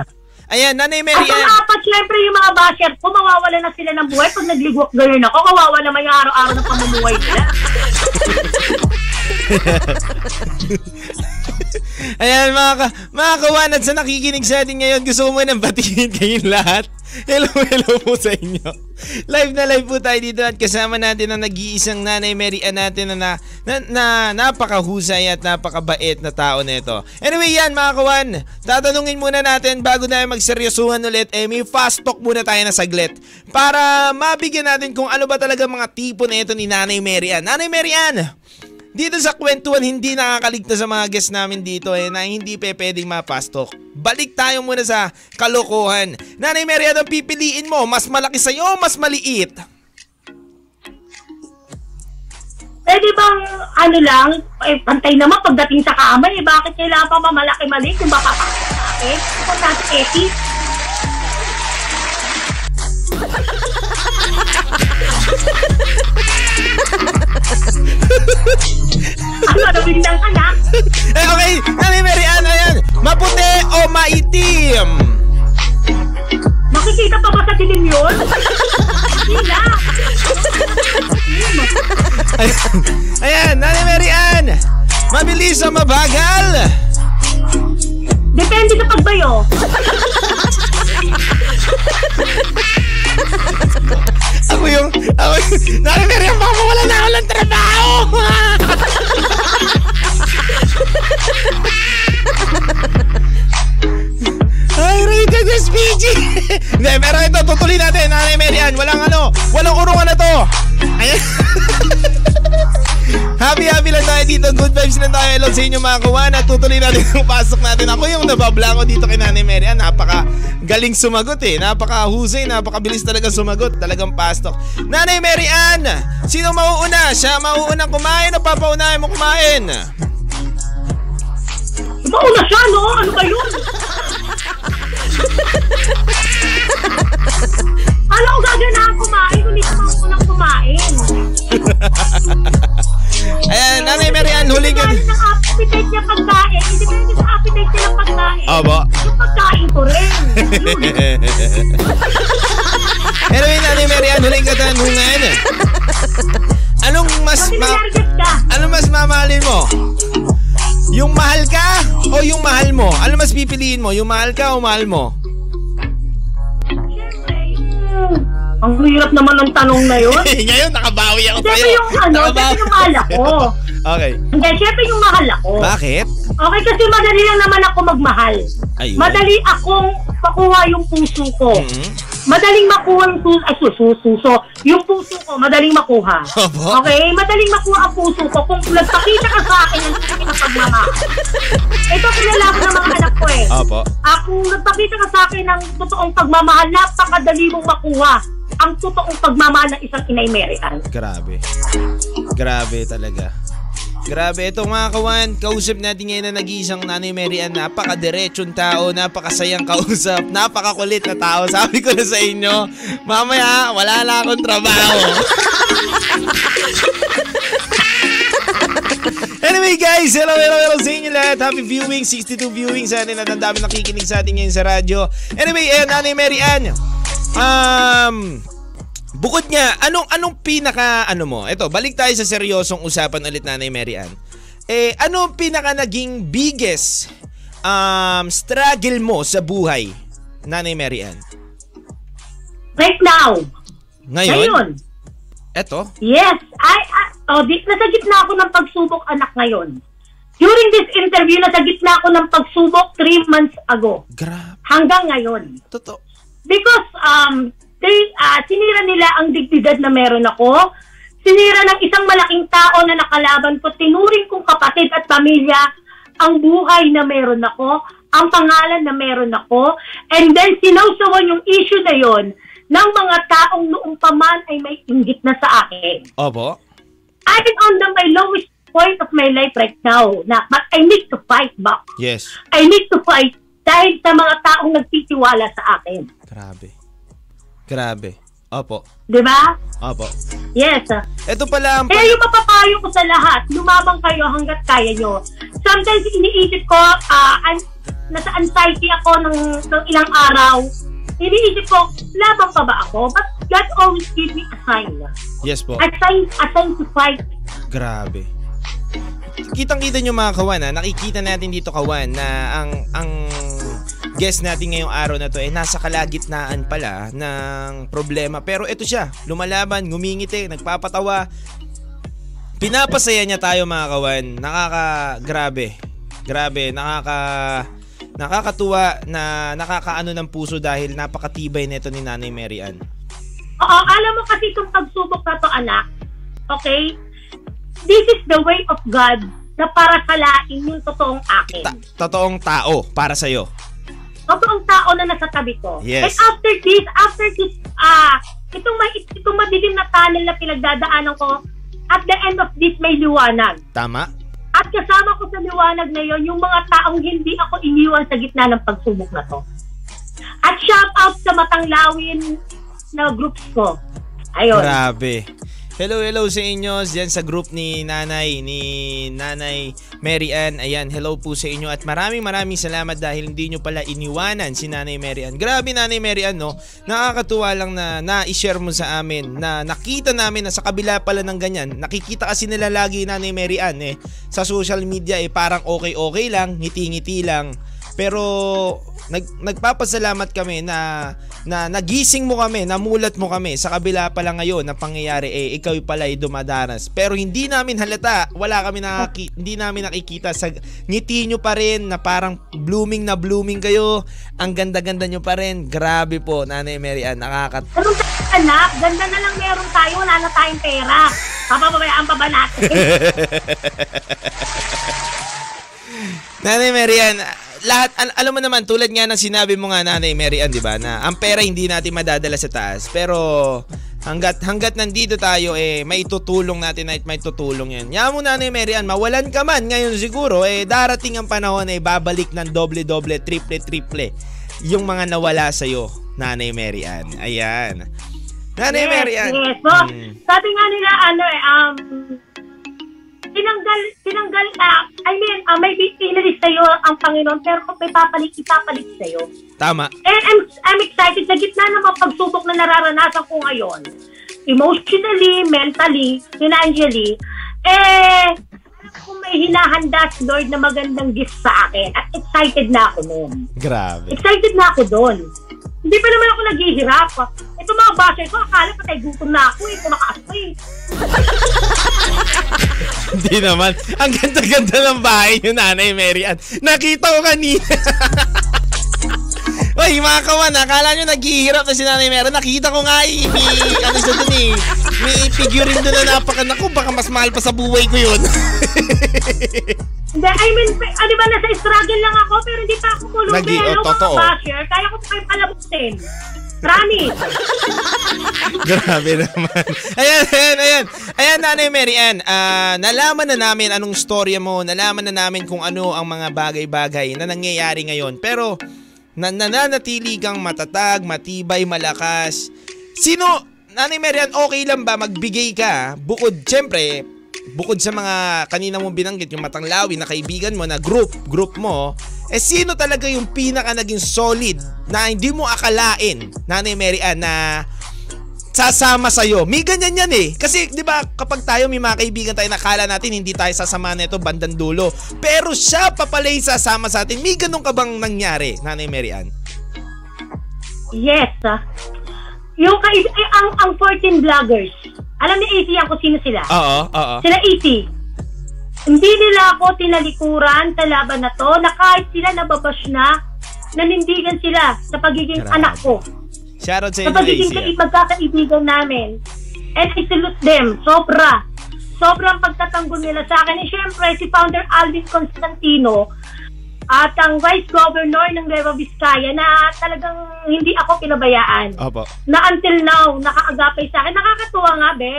Ayan, Nanay At Mary ang Ann. apat, syempre, yung mga basher ko, mawawala na sila ng buhay pag nagligwak ganyan ako. Kawawa naman yung araw-araw ng pamumuhay nila. Ayan, mga, ka, mga kawanat sa nakikinig sa atin ngayon, gusto ko muna batiin kayong lahat. Hello, hello po sa inyo. Live na live po tayo dito at kasama natin ang nag-iisang nanay Mary Ann natin na, na, na, na napakahusay at napakabait na tao nito. Anyway yan mga kawan, tatanungin muna natin bago na magseryosuhan ulit, eh may fast talk muna tayo na saglit para mabigyan natin kung ano ba talaga mga tipo na ito ni Nanay Mary Ann. Nanay Mary Ann, dito sa kwentuhan, hindi nakakaligtas sa mga guests namin dito eh na hindi pe pwedeng mapastok. Balik tayo muna sa kalokohan. Nanay Mary, anong pipiliin mo? Mas malaki sa'yo o mas maliit? Eh di bang ano lang, eh, pantay naman pagdating sa kamay, eh, bakit kailangan pa mamalaki mali kung baka pa sa akin? Kung nasa ethics. ano, nabindang ka na? Eh okay, Nanay Mary, ano yan? Maputi o maitim? Makikita pa ba sa dilim yun? Hindi na. Ayan, ayan Nanay Mary Ann, mabilis o mabagal? Depende sa pagbayo. Ako yung, ako yung, Nanay Mary Ann, baka mawala na ako ng trabaho! Ay, rated SPG! Hindi, pero ito, tutuloy natin, Nanay Mary Ann. Walang ano, walang dito. Good vibes lang tayo. Hello sa inyo mga kawan. At tutuloy natin ang pasok natin. Ako yung nabablango dito kay Nanay Mary Ann. Napaka galing sumagot eh. Napaka husay, napakabilis talaga sumagot. Talagang pastok. Nanay Mary Ann, sino mauuna? Siya mauunang kumain o papaunahin mo kumain? Mauna siya, no? Ano yun? Alam ko gaganahan kumain, hindi ka maunang kumain. Ayan, Nanay Mary Ann, huling ka. Depende ng appetite niya pagkain. Hindi depende sa appetite niya pagkain. Opo. Yung pagkain ko rin. Anyway, Nanay Mary Ann, huling katanungan. Anong mas ma- nilargas ka. ano mas mamahalin mo? Yung mahal ka o yung mahal mo? Ano mas pipiliin mo? Yung mahal ka o mahal mo? Siyempre, yung... Ang hirap naman ng tanong na yun. Ngayon, nakabawi ako Siyempre sa'yo. yung ano, siyempre yung mahal ako. Okay. Hindi, siyempre yung mahal ako. Bakit? Okay, kasi madali lang naman ako magmahal. Ayun. Madali akong makuha yung puso ko. Mhm. Madaling makuha yung puso, ay suso, suso. Yung puso ko, madaling makuha. Opo. Okay, madaling makuha ang puso ko kung nagpakita ka sa akin ng na pagmamahal. Ito kilala ko ng mga anak ko eh. Opo. Ako, nagpakita ka sa akin ng totoong pagmamahal, napakadali mong makuha ang totoong pagmamahal ng isang inay. Grabe. Grabe talaga. Grabe, ito mga kawan, kausap natin ngayon na nag-iisang nanay Mary Ann, napaka-diretsong tao, napakasayang kausap, napakakulit na tao. Sabi ko na sa inyo, mamaya, wala na akong trabaho. anyway guys, hello, hello, hello sa inyo lahat. Happy viewing, 62 viewing sa atin at ang dami nakikinig sa atin ngayon sa radyo. Anyway, eh, nanay Mary Ann, um, Bukod nga, anong anong pinaka ano mo? Ito, balik tayo sa seryosong usapan ulit Nanay Mary Ann. Eh, ano ang pinaka naging biggest um, struggle mo sa buhay, Nanay Mary Ann? Right now, Ngayon? ngayon, Eto? Yes. I, I oh, di, nasa gitna ako ng pagsubok anak ngayon. During this interview, nasa gitna ako ng pagsubok three months ago. Grabe. Hanggang ngayon. Totoo. Because um, they, ah, sinira nila ang dignidad na meron ako. sinira ng isang malaking tao na nakalaban ko, tinuring kong kapatid at pamilya ang buhay na meron ako, ang pangalan na meron ako, and then sinawsawan yung issue na yon ng mga taong noong pa man ay may inggit na sa akin. Opo. I'm on the my lowest point of my life right now, na, but I need to fight back. Yes. I need to fight dahil sa mga taong nagtitiwala sa akin. Grabe. Grabe. Opo. Di ba? Opo. Yes. Ito pala ang... Kaya yung mapapayo ko sa lahat, lumabang kayo hanggat kaya nyo. Sometimes iniisip ko, ah, an- nasa anxiety ako ng, ng ilang araw. Iniisip ko, labang pa ba ako? But God always give me a sign. Yes po. A sign, a sign to fight. Grabe. Kitang-kita nyo mga kawan ha, nakikita natin dito kawan na ang ang guest natin ngayong araw na to ay nasa kalagitnaan pala ng problema. Pero ito siya, lumalaban, ngumingiti, nagpapatawa. Pinapasaya niya tayo mga kawan. Nakaka grabe. Grabe, nakaka nakakatuwa na nakakaano ng puso dahil napakatibay nito ni Nanay Mary Ann. Oo, alam mo kasi itong pagsubok na to, anak. Okay? This is the way of God na para salain yung totoong akin. Ta- totoong tao para sa iyo. Totoong tao na nasa tabi ko. Yes. And after this, after this, ah, itong, may, itong madilim na tunnel na pinagdadaanan ko, at the end of this, may liwanag. Tama? At kasama ko sa liwanag na yon yung mga taong hindi ako iniwan sa gitna ng pagsubok na to. At shout out sa matanglawin na groups ko. Ayun. Grabe. Hello, hello sa inyo diyan sa group ni Nanay, ni Nanay Mary Ann. Ayan, hello po sa inyo at maraming maraming salamat dahil hindi nyo pala iniwanan si Nanay Mary Ann. Grabe Nanay Mary Ann, no? Nakakatuwa lang na na-share mo sa amin na nakita namin na sa kabila pala ng ganyan, nakikita kasi nila lagi Nanay Mary Ann eh. Sa social media eh parang okay-okay lang, ngiti-ngiti lang. Pero nag, nagpapasalamat kami na na nagising mo kami, namulat mo kami sa kabila pala ngayon na pangyayari eh ikaw pala ay dumadanas. Pero hindi namin halata, wala kami nakaki, hindi namin nakikita sa ngiti nyo pa rin na parang blooming na blooming kayo. Ang ganda-ganda nyo pa rin. Grabe po, Nanay Mary Ann, nakakat t- anak? Ganda na lang meron tayo, wala na tayong pera. Papababayaan pa ba natin? Nanay Mary Ann, lahat al- alam mo naman tulad nga ng sinabi mo nga Nanay Mary Ann, 'di ba? Na ang pera hindi natin madadala sa taas. Pero hanggat hanggat nandito tayo eh may tutulong natin at may tutulong 'yan. Nya mo Nanay Mary Ann, mawalan ka man ngayon siguro eh darating ang panahon eh babalik ng doble-doble, triple-triple yung mga nawala sa iyo, Nanay Mary Ann. Ayan. Nanay yes, Mary Ann. Yes. So, Mm. sabi nga nila, ano eh, um, tinanggal, tinanggal, ah, I mean, uh, may pinalis sa'yo ang Panginoon, pero kung may papalit, ipapalit sa'yo. Tama. And I'm, I'm excited sa gitna ng mga pagsubok na nararanasan ko ngayon, emotionally, mentally, financially, eh, kung may hinahanda si Lord na magandang gift sa akin, at excited na ako noon. Grabe. Excited na ako doon. Hindi pa naman ako naghihirap. Ito mga basher ko, akala patay gutom na ako eh, kumakaas pa eh. Hindi naman. Ang ganda-ganda ng bahay niyo, Nanay Mary Ann. Nakita ko kanina. Uy, mga kawan, akala nyo naghihirap na si Nanay Mary. Nakita ko nga eh, may, ano siya dun eh, may figurine doon na napakanak ko. Baka mas mahal pa sa buhay ko yun. Hindi, I mean, di ba, nasa struggle lang ako, pero hindi pa ako kulong Nagi- Hello, oh, totoo. mga basher. Kaya ko pa kayo palabutin. Promise. Grabe naman. Ayan, ayan, ayan. Ayan, Nanay Mary Ann. ah, nalaman na namin anong storya mo. Nalaman na namin kung ano ang mga bagay-bagay na nangyayari ngayon. Pero, na nananatili kang matatag, matibay, malakas. Sino, Nanay Mary Ann, okay lang ba magbigay ka? Bukod, syempre, bukod sa mga kanina mong binanggit, yung matanglawi na kaibigan mo na group, group mo, eh sino talaga yung pinaka naging solid na hindi mo akalain, Nanay Mary Ann, na sasama sa'yo. May ganyan yan eh. Kasi, di ba, kapag tayo may mga kaibigan tayo, nakala natin hindi tayo sasama nito bandang dulo. Pero siya pa pala yung sasama sa atin. May ganun ka bang nangyari, Nanay Mary Ann? yes. ah. Yung kay, eh, ang, ang 14 vloggers, alam ni AC yan kung sino sila? Oo, oo. Sila AC. Hindi nila ako tinalikuran sa laban na to, na kahit sila nababash na, nanindigan sila sa pagiging Grabe. anak ko. Shoutout sa Sa inyo, pagiging Lacey. kai- magkakaibigan namin. And I salute them. Sobra. Sobrang pagtatanggol nila sa akin. And syempre, si Founder Alvin Constantino at ang Vice Governor ng Nueva Vizcaya na talagang hindi ako pinabayaan. Opo. Na until now, nakaagapay sa akin. Nakakatuwa nga, be.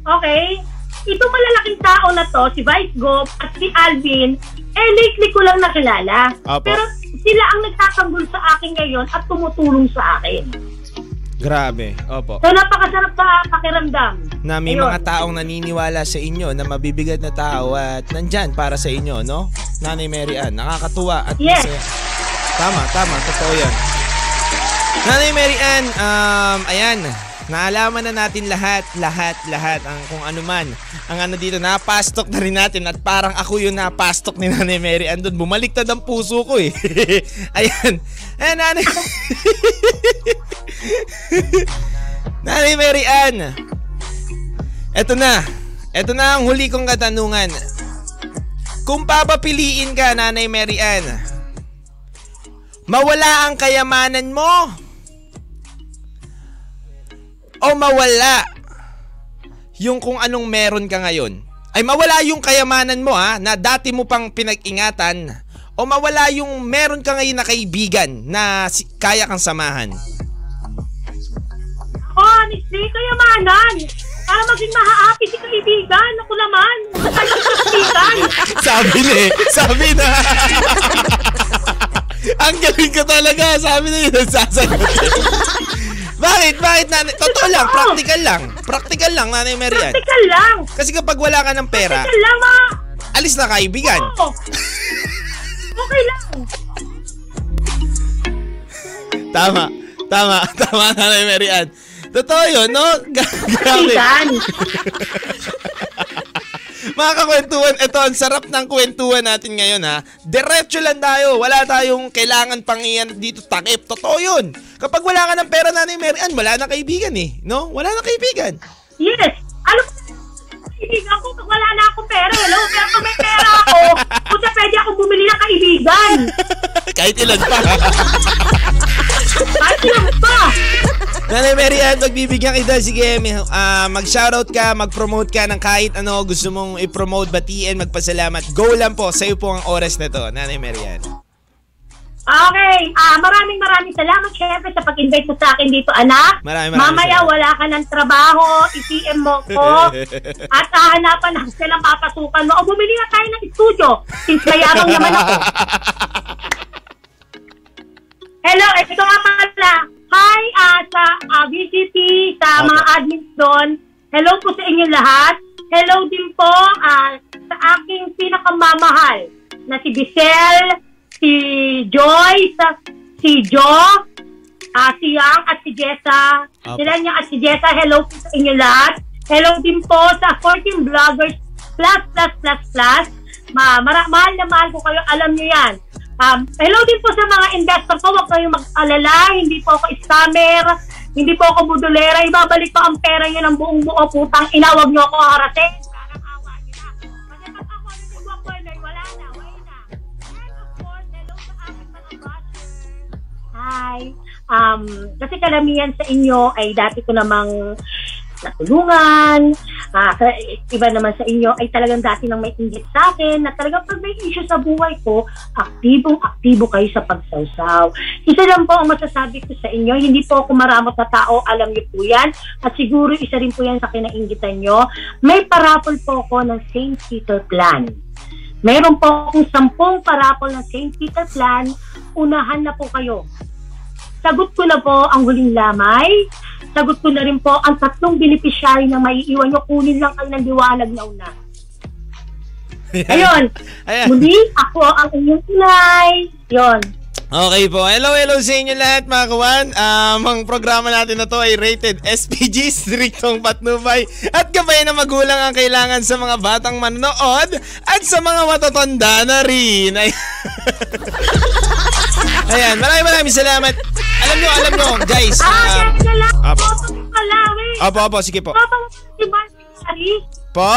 Okay? Itong malalaking tao na to, si Vice Gov at si Alvin, eh lately ko lang nakilala. Opo. Pero sila ang nagtatanggol sa akin ngayon at tumutulong sa akin. Grabe. Opo. So napakasarap sa pakiramdam. Na may Ayun. mga taong naniniwala sa inyo na mabibigat na tao at nandyan para sa inyo, no? Nanay Mary Ann, nakakatuwa at Yes. masaya. Tama, tama. Totoo yan. Nanay Mary Ann, um, ayan, naalaman na natin lahat, lahat, lahat, ang kung ano man. Ang ano dito, napastok na rin natin at parang ako yung napastok ni Nanay Mary Ann doon. Bumaliktad ang puso ko eh. ayan. Ayan, Nanay. Nanay Mary Ann. Eto na. Eto na ang huli kong katanungan. Kung papapiliin ka, Nanay Mary Ann, mawala ang kayamanan mo o mawala yung kung anong meron ka ngayon. Ay mawala yung kayamanan mo ha, na dati mo pang pinag-ingatan o mawala yung meron ka ngayon na kaibigan na si- kaya kang samahan. Oh, honestly, kayamanan. Para maging mahahapi si kaibigan. Ako si kaibigan. Sabi na eh. Sabi na. Ang galing ko talaga. Sabi na yun. Sasagot. Bakit? Bakit nanay? Totoo lang. Practical lang. Practical lang, nanay Marian. Practical lang. Kasi kapag wala ka ng pera, Practical lang, ma. alis na kaibigan. Oo. Okay lang. Tama. Tama. Tama, nanay Marian. Totoo yun, no? Gra- Grabe. Mga kakwentuhan, ito ang sarap ng kwentuhan natin ngayon ha. Diretso lang tayo. Wala tayong kailangan pangiyan dito takip. Totoo yun. Kapag wala ka ng pera nanay Marian, wala na kaibigan eh. No? Wala na kaibigan. Yes. Alam kaibigan ko, pag wala na akong pera, hello, pero kung may pera ako, kung pwede akong bumili ng kaibigan. Kahit ilan pa. Yun pa. Nanay Mary Ann, magbibigyan kita. Sige, may- ah, mag-shoutout ka, mag-promote ka ng kahit ano gusto mong i-promote, batiin, magpasalamat. Go lang po. Sa'yo po ang oras na to, Nanay Mary Ann. Okay, ah maraming maraming salamat syempre sa pag-invite mo sa akin dito, anak. Maraming maraming Mamaya salamat. wala ka ng trabaho, i-PM mo ko at hahanapan ng silang papasukan mo. O bumili na tayo ng studio since mayabang naman ako. Hello, ito nga pala. Hi ah, sa ah, VGP, sa Opo. mga admins doon. Hello po sa inyo lahat. Hello din po ah, sa aking pinakamamahal na si Bisel, si Joyce, si Jo, ah, si Yang at si Jessa. Opo. Sila niya at si Jessa. Hello po sa inyo lahat. Hello din po sa 14 Vloggers Plus Plus Plus Plus. Ma mara- mahal na mahal ko kayo. Alam niyo yan. Um, hello din po sa mga investor ko. Huwag kayong mag-alala. Hindi po ako scammer. Hindi po ako budolera. Ibabalik ko ang pera niyo ng buong buo putang ina. Huwag niyo ako harasin. Hi. Um, kasi karamihan sa inyo ay dati ko namang natulungan. Ah, ka- iba naman sa inyo ay talagang dati nang may inggit sa akin na talagang pag may issue sa buhay ko, aktibong aktibo kayo sa pagsawsaw. Isa lang po ang masasabi ko sa inyo, hindi po ako maramot na tao, alam niyo po yan. At siguro isa rin po yan sa kinainggitan nyo. May parapol po ako ng St. Peter Plan. Meron po akong sampung parapol ng St. Peter Plan. Unahan na po kayo. Sagot ko na po ang huling lamay. Sagot ko na rin po ang tatlong beneficiary na maiiwan nyo. Kunin lang kayo ng liwanag na una. Ayun. Ayan. Muli, ako ang inyong inay. Yun. Okay po. Hello, hello sa inyo lahat mga kawan. Um, ang programa natin na to ay rated SPG, striktong patnubay at gabayan ng magulang ang kailangan sa mga batang manonood at sa mga matatanda na rin. Ay- Ayan, maraming maraming salamat. Alam nyo, alam nyo, guys. Ah, Um, yan na lang. Apo. Opo, opo, sige po. Tropa mo si Mar Milyari. Po?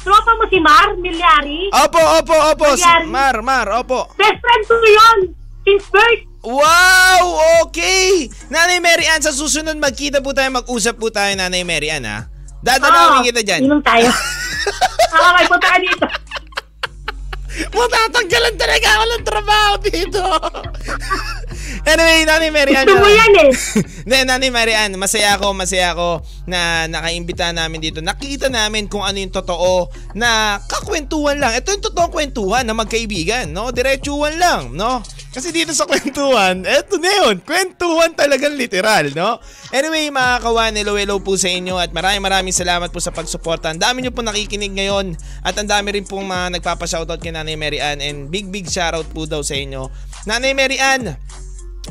Tropa mo si Mar Milyari. Opo, opo, opo. Nangyari? Mar, Mar, opo. Best friend ko yun. Since birth. Wow! Okay! Nanay Mary Ann, sa susunod magkita po tayo, mag-usap po tayo, Nanay Mary Ann, ha? Dadalawin Oo, kita dyan. Inom tayo. Okay, punta ka dito. Matatanggalan talaga ako ng trabaho dito. anyway, Nanay Mary Ann. Gusto mo yan eh. Hindi, Nanay Mary Ann, masaya ako, masaya ako na nakaimbita namin dito. Nakita namin kung ano yung totoo na kakwentuhan lang. Ito yung totoong kwentuhan na magkaibigan, no? Diretsuhan lang, no? Kasi dito sa kwentuhan, eto na yun. Kwentuhan talagang literal, no? Anyway, mga kawan, hello, hello po sa inyo at maraming maraming salamat po sa pagsuporta. Ang dami nyo po nakikinig ngayon at ang dami rin pong mga nagpapashoutout kay Nanay Mary Ann and big big shoutout po daw sa inyo. Nanay Mary Ann,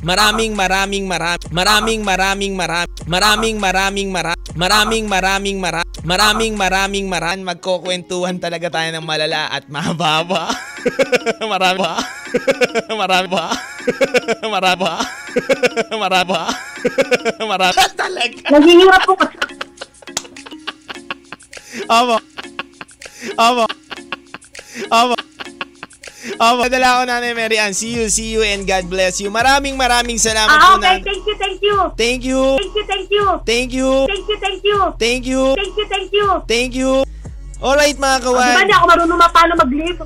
Maraming maraming maraming maraming maraming maraming maraming maraming maraming maraming maraming maraming maraming magkukwentuhan talaga tayo ng malala at mahaba. Marami ba? Marami ba? Marami ba? Marami ba? Marami talaga. Naghihirap po kasi. Amo. Amo. Amo. Padala ako Nanay Mary Ann. See you, see you, and God bless you. Maraming maraming salamat Ah, po okay. na. Thank you, thank you. Thank you. Thank you, thank you. Thank you. Thank you, thank you. Thank you. Thank you, thank you. Thank you. Alright mga ba kawan. hindi ako marunong ma- paano mag-live?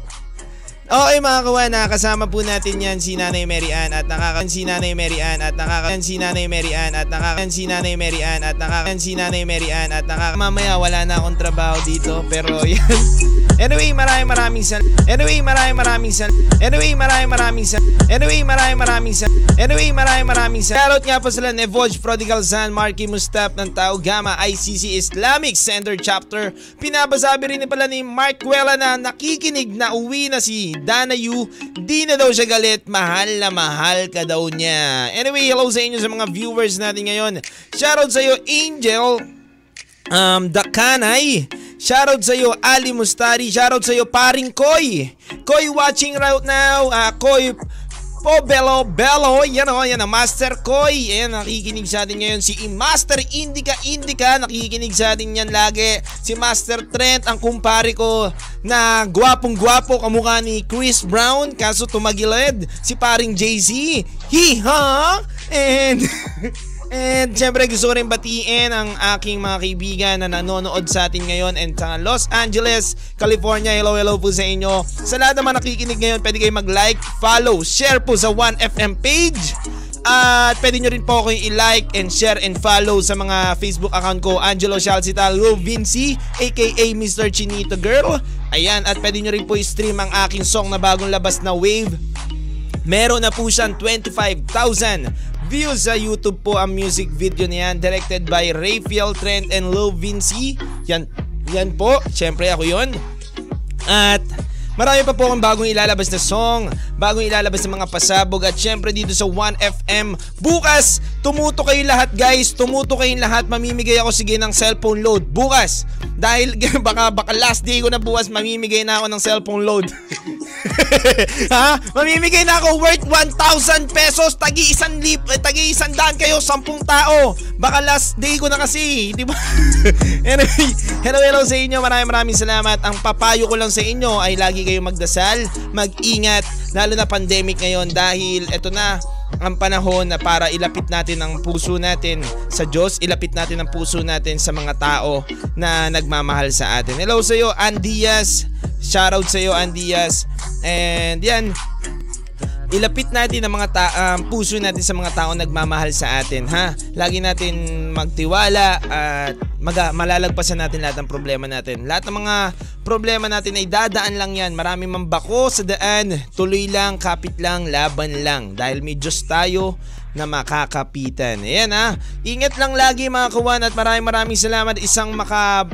Okay mga kawan, nakakasama po natin yan si Nanay Mary Ann at nakaka si Nanay Mary Ann at nakaka si Nanay Mary Ann at nakaka si Nanay Mary Ann at nakaka si Nanay Mary Ann at nakaka mamaya wala na akong trabaho dito pero yan. Anyway, maraming maraming sal. Anyway, maraming maraming sal. Anyway, maraming maraming sal. Anyway, maraming maraming sal. Anyway, maraming maraming sal. Shoutout nga po sila Nevoj Prodigal San, Marky Mustap ng Tao Gama ICC Islamic Center Chapter. Pinabasabi rin pala ni Mark Cuela na nakikinig na uwi na si Dana Yu. Di na daw siya galit. Mahal na mahal ka daw niya. Anyway, hello sa inyo sa mga viewers natin ngayon. Shoutout sa iyo Angel um, Dakanay. Shoutout sa iyo Ali Mustari. Shoutout sa iyo Paring Koy. Koy watching right now. Ah, Koy Po Bello Bello, yan o, yan ang Master Koy. Ayan, nakikinig sa atin ngayon si Master Indica Indica, nakikinig sa atin yan lagi. Si Master Trent, ang kumpare ko na gwapong gwapo kamukha ni Chris Brown, kaso tumagilid. Si paring Jay-Z, hi-ha! And... And syempre gusto ko rin batiin ang aking mga kaibigan na nanonood sa atin ngayon and sa Los Angeles, California. Hello, hello po sa inyo. Sa lahat naman nakikinig ngayon, pwede kayo mag-like, follow, share po sa 1FM page. At pwede nyo rin po ako i-like and share and follow sa mga Facebook account ko, Angelo Shalcital, Vinci, aka Mr. Chinito Girl. Ayan, at pwede nyo rin po i-stream ang aking song na bagong labas na Wave. Meron na po siyang 25,000 views sa YouTube po ang music video niyan directed by Raphael Trent and Lou Vinci. Yan, yan po. Siyempre ako yon. At marami pa po akong bagong ilalabas na song, bagong ilalabas na mga pasabog at syempre dito sa 1FM. Bukas, tumuto kayo lahat guys, tumuto kayong lahat. Mamimigay ako sige ng cellphone load. Bukas, dahil baka, baka last day ko na bukas, mamimigay na ako ng cellphone load. ha? Mamimigay na ako worth 1,000 pesos, tagi isang lip, eh, tagi isang daan kayo, 10 tao. Baka last day ko na kasi, di ba? anyway, hello hello sa inyo, maraming maraming salamat. Ang papayo ko lang sa inyo ay lagi kayong magdasal, mag-ingat, lalo na pandemic ngayon dahil eto na, ang panahon na para ilapit natin ang puso natin sa Diyos, ilapit natin ang puso natin sa mga tao na nagmamahal sa atin. Hello sa iyo, Andias. Shoutout sa iyo, Andias. And yan, ilapit natin ang mga ta- um, puso natin sa mga tao nagmamahal sa atin, ha? Lagi natin magtiwala at mag- malalagpasan natin lahat ng problema natin. Lahat ng mga problema natin ay dadaan lang yan. Marami mang bako sa daan. Tuloy lang, kapit lang, laban lang. Dahil may Diyos tayo na makakapitan. Ayan ha. Ingat lang lagi mga kawan at maraming maraming salamat. Isang maka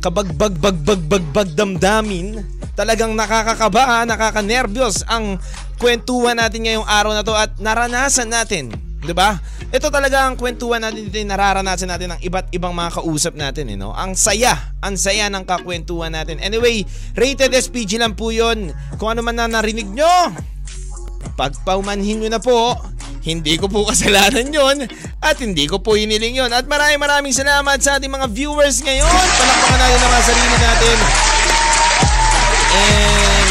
kabagbag bag bag bag bag damdamin. Talagang nakakakaba, ha? nakakanervyos ang kwentuhan natin ngayong araw na to at naranasan natin 'di ba? Ito talaga ang kwentuhan natin dito, nararanasan natin ng iba't ibang mga kausap natin, eh, no? Ang saya, ang saya ng kakwentuhan natin. Anyway, rated SPG lang po 'yon. Kung ano man na narinig nyo, pagpaumanhin nyo na po. Hindi ko po kasalanan yon at hindi ko po hiniling yon. At maraming maraming salamat sa ating mga viewers ngayon. Palakpakan natin ang mga sarili natin. And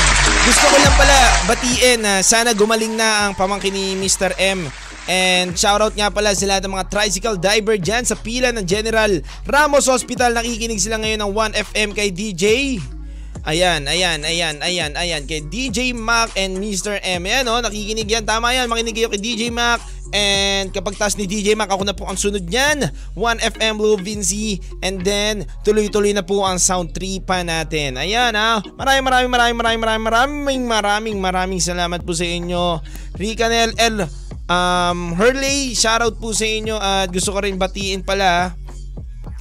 gusto ko lang pala batiin na sana gumaling na ang pamangkin ni Mr. M And shoutout nga pala sa lahat ng mga tricycle driver dyan sa pila ng General Ramos Hospital. Nakikinig sila ngayon ng 1FM kay DJ. Ayan, ayan, ayan, ayan, ayan. Kay DJ Mac and Mr. M. Ayan o, nakikinig yan. Tama yan, makinig kayo kay DJ Mac. And kapag taas ni DJ Mac, ako na po ang sunod niyan. 1FM Blue Vinci. And then, tuloy-tuloy na po ang sound tripa natin. Ayan ha. Maraming maraming maraming maraming maraming maraming maraming maraming salamat po sa inyo. Ricanel L. Um, Hurley, shoutout po sa inyo at gusto ko rin batiin pala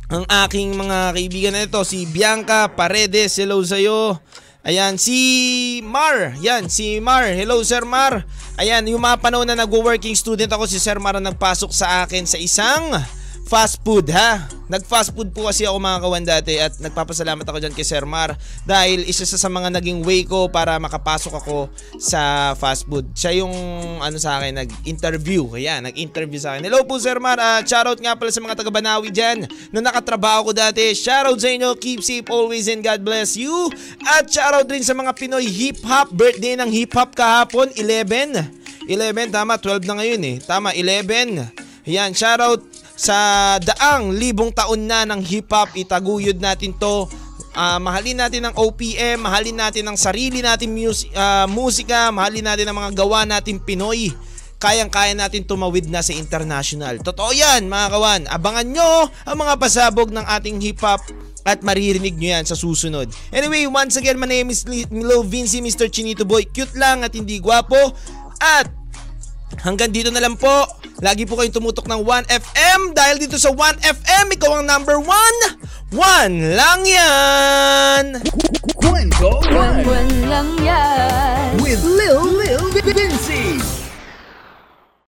ang aking mga kaibigan na ito, si Bianca Paredes, hello sa'yo. Ayan, si Mar, yan, si Mar, hello Sir Mar. Ayan, yung mga panahon na nag-working student ako, si Sir Mar ang nagpasok sa akin sa isang fast food ha. Nag-fast food po kasi ako mga kawan dati at nagpapasalamat ako dyan kay Sir Mar dahil isa sa, sa mga naging way ko para makapasok ako sa fast food. Siya yung ano sa akin, nag-interview. Ayan, nag-interview sa akin. Hello po Sir Mar, uh, shoutout nga pala sa mga taga Banawi dyan na nakatrabaho ko dati. Shoutout sa inyo, keep safe always and God bless you. At shoutout rin sa mga Pinoy Hip Hop, birthday ng Hip Hop kahapon, 11. 11, tama, 12 na ngayon eh. Tama, 11. Ayan, shoutout sa daang libong taon na ng hip hop, itaguyod natin to. Uh, mahalin natin ang OPM, mahalin natin ang sarili natin mus- uh, musika, mahalin natin ang mga gawa natin Pinoy. Kayang-kaya natin tumawid na sa international. Totoo yan mga kawan. Abangan nyo ang mga pasabog ng ating hip hop at maririnig nyo yan sa susunod. Anyway, once again, my name is Lil Vinci, Mr. Chinito Boy. Cute lang at hindi gwapo. At Hanggang dito na lang po. Lagi po kayong tumutok ng 1FM dahil dito sa 1FM, ikaw ang number 1. 1 lang yan! Kwento 1 lang yan! With Lil Lil Vinci!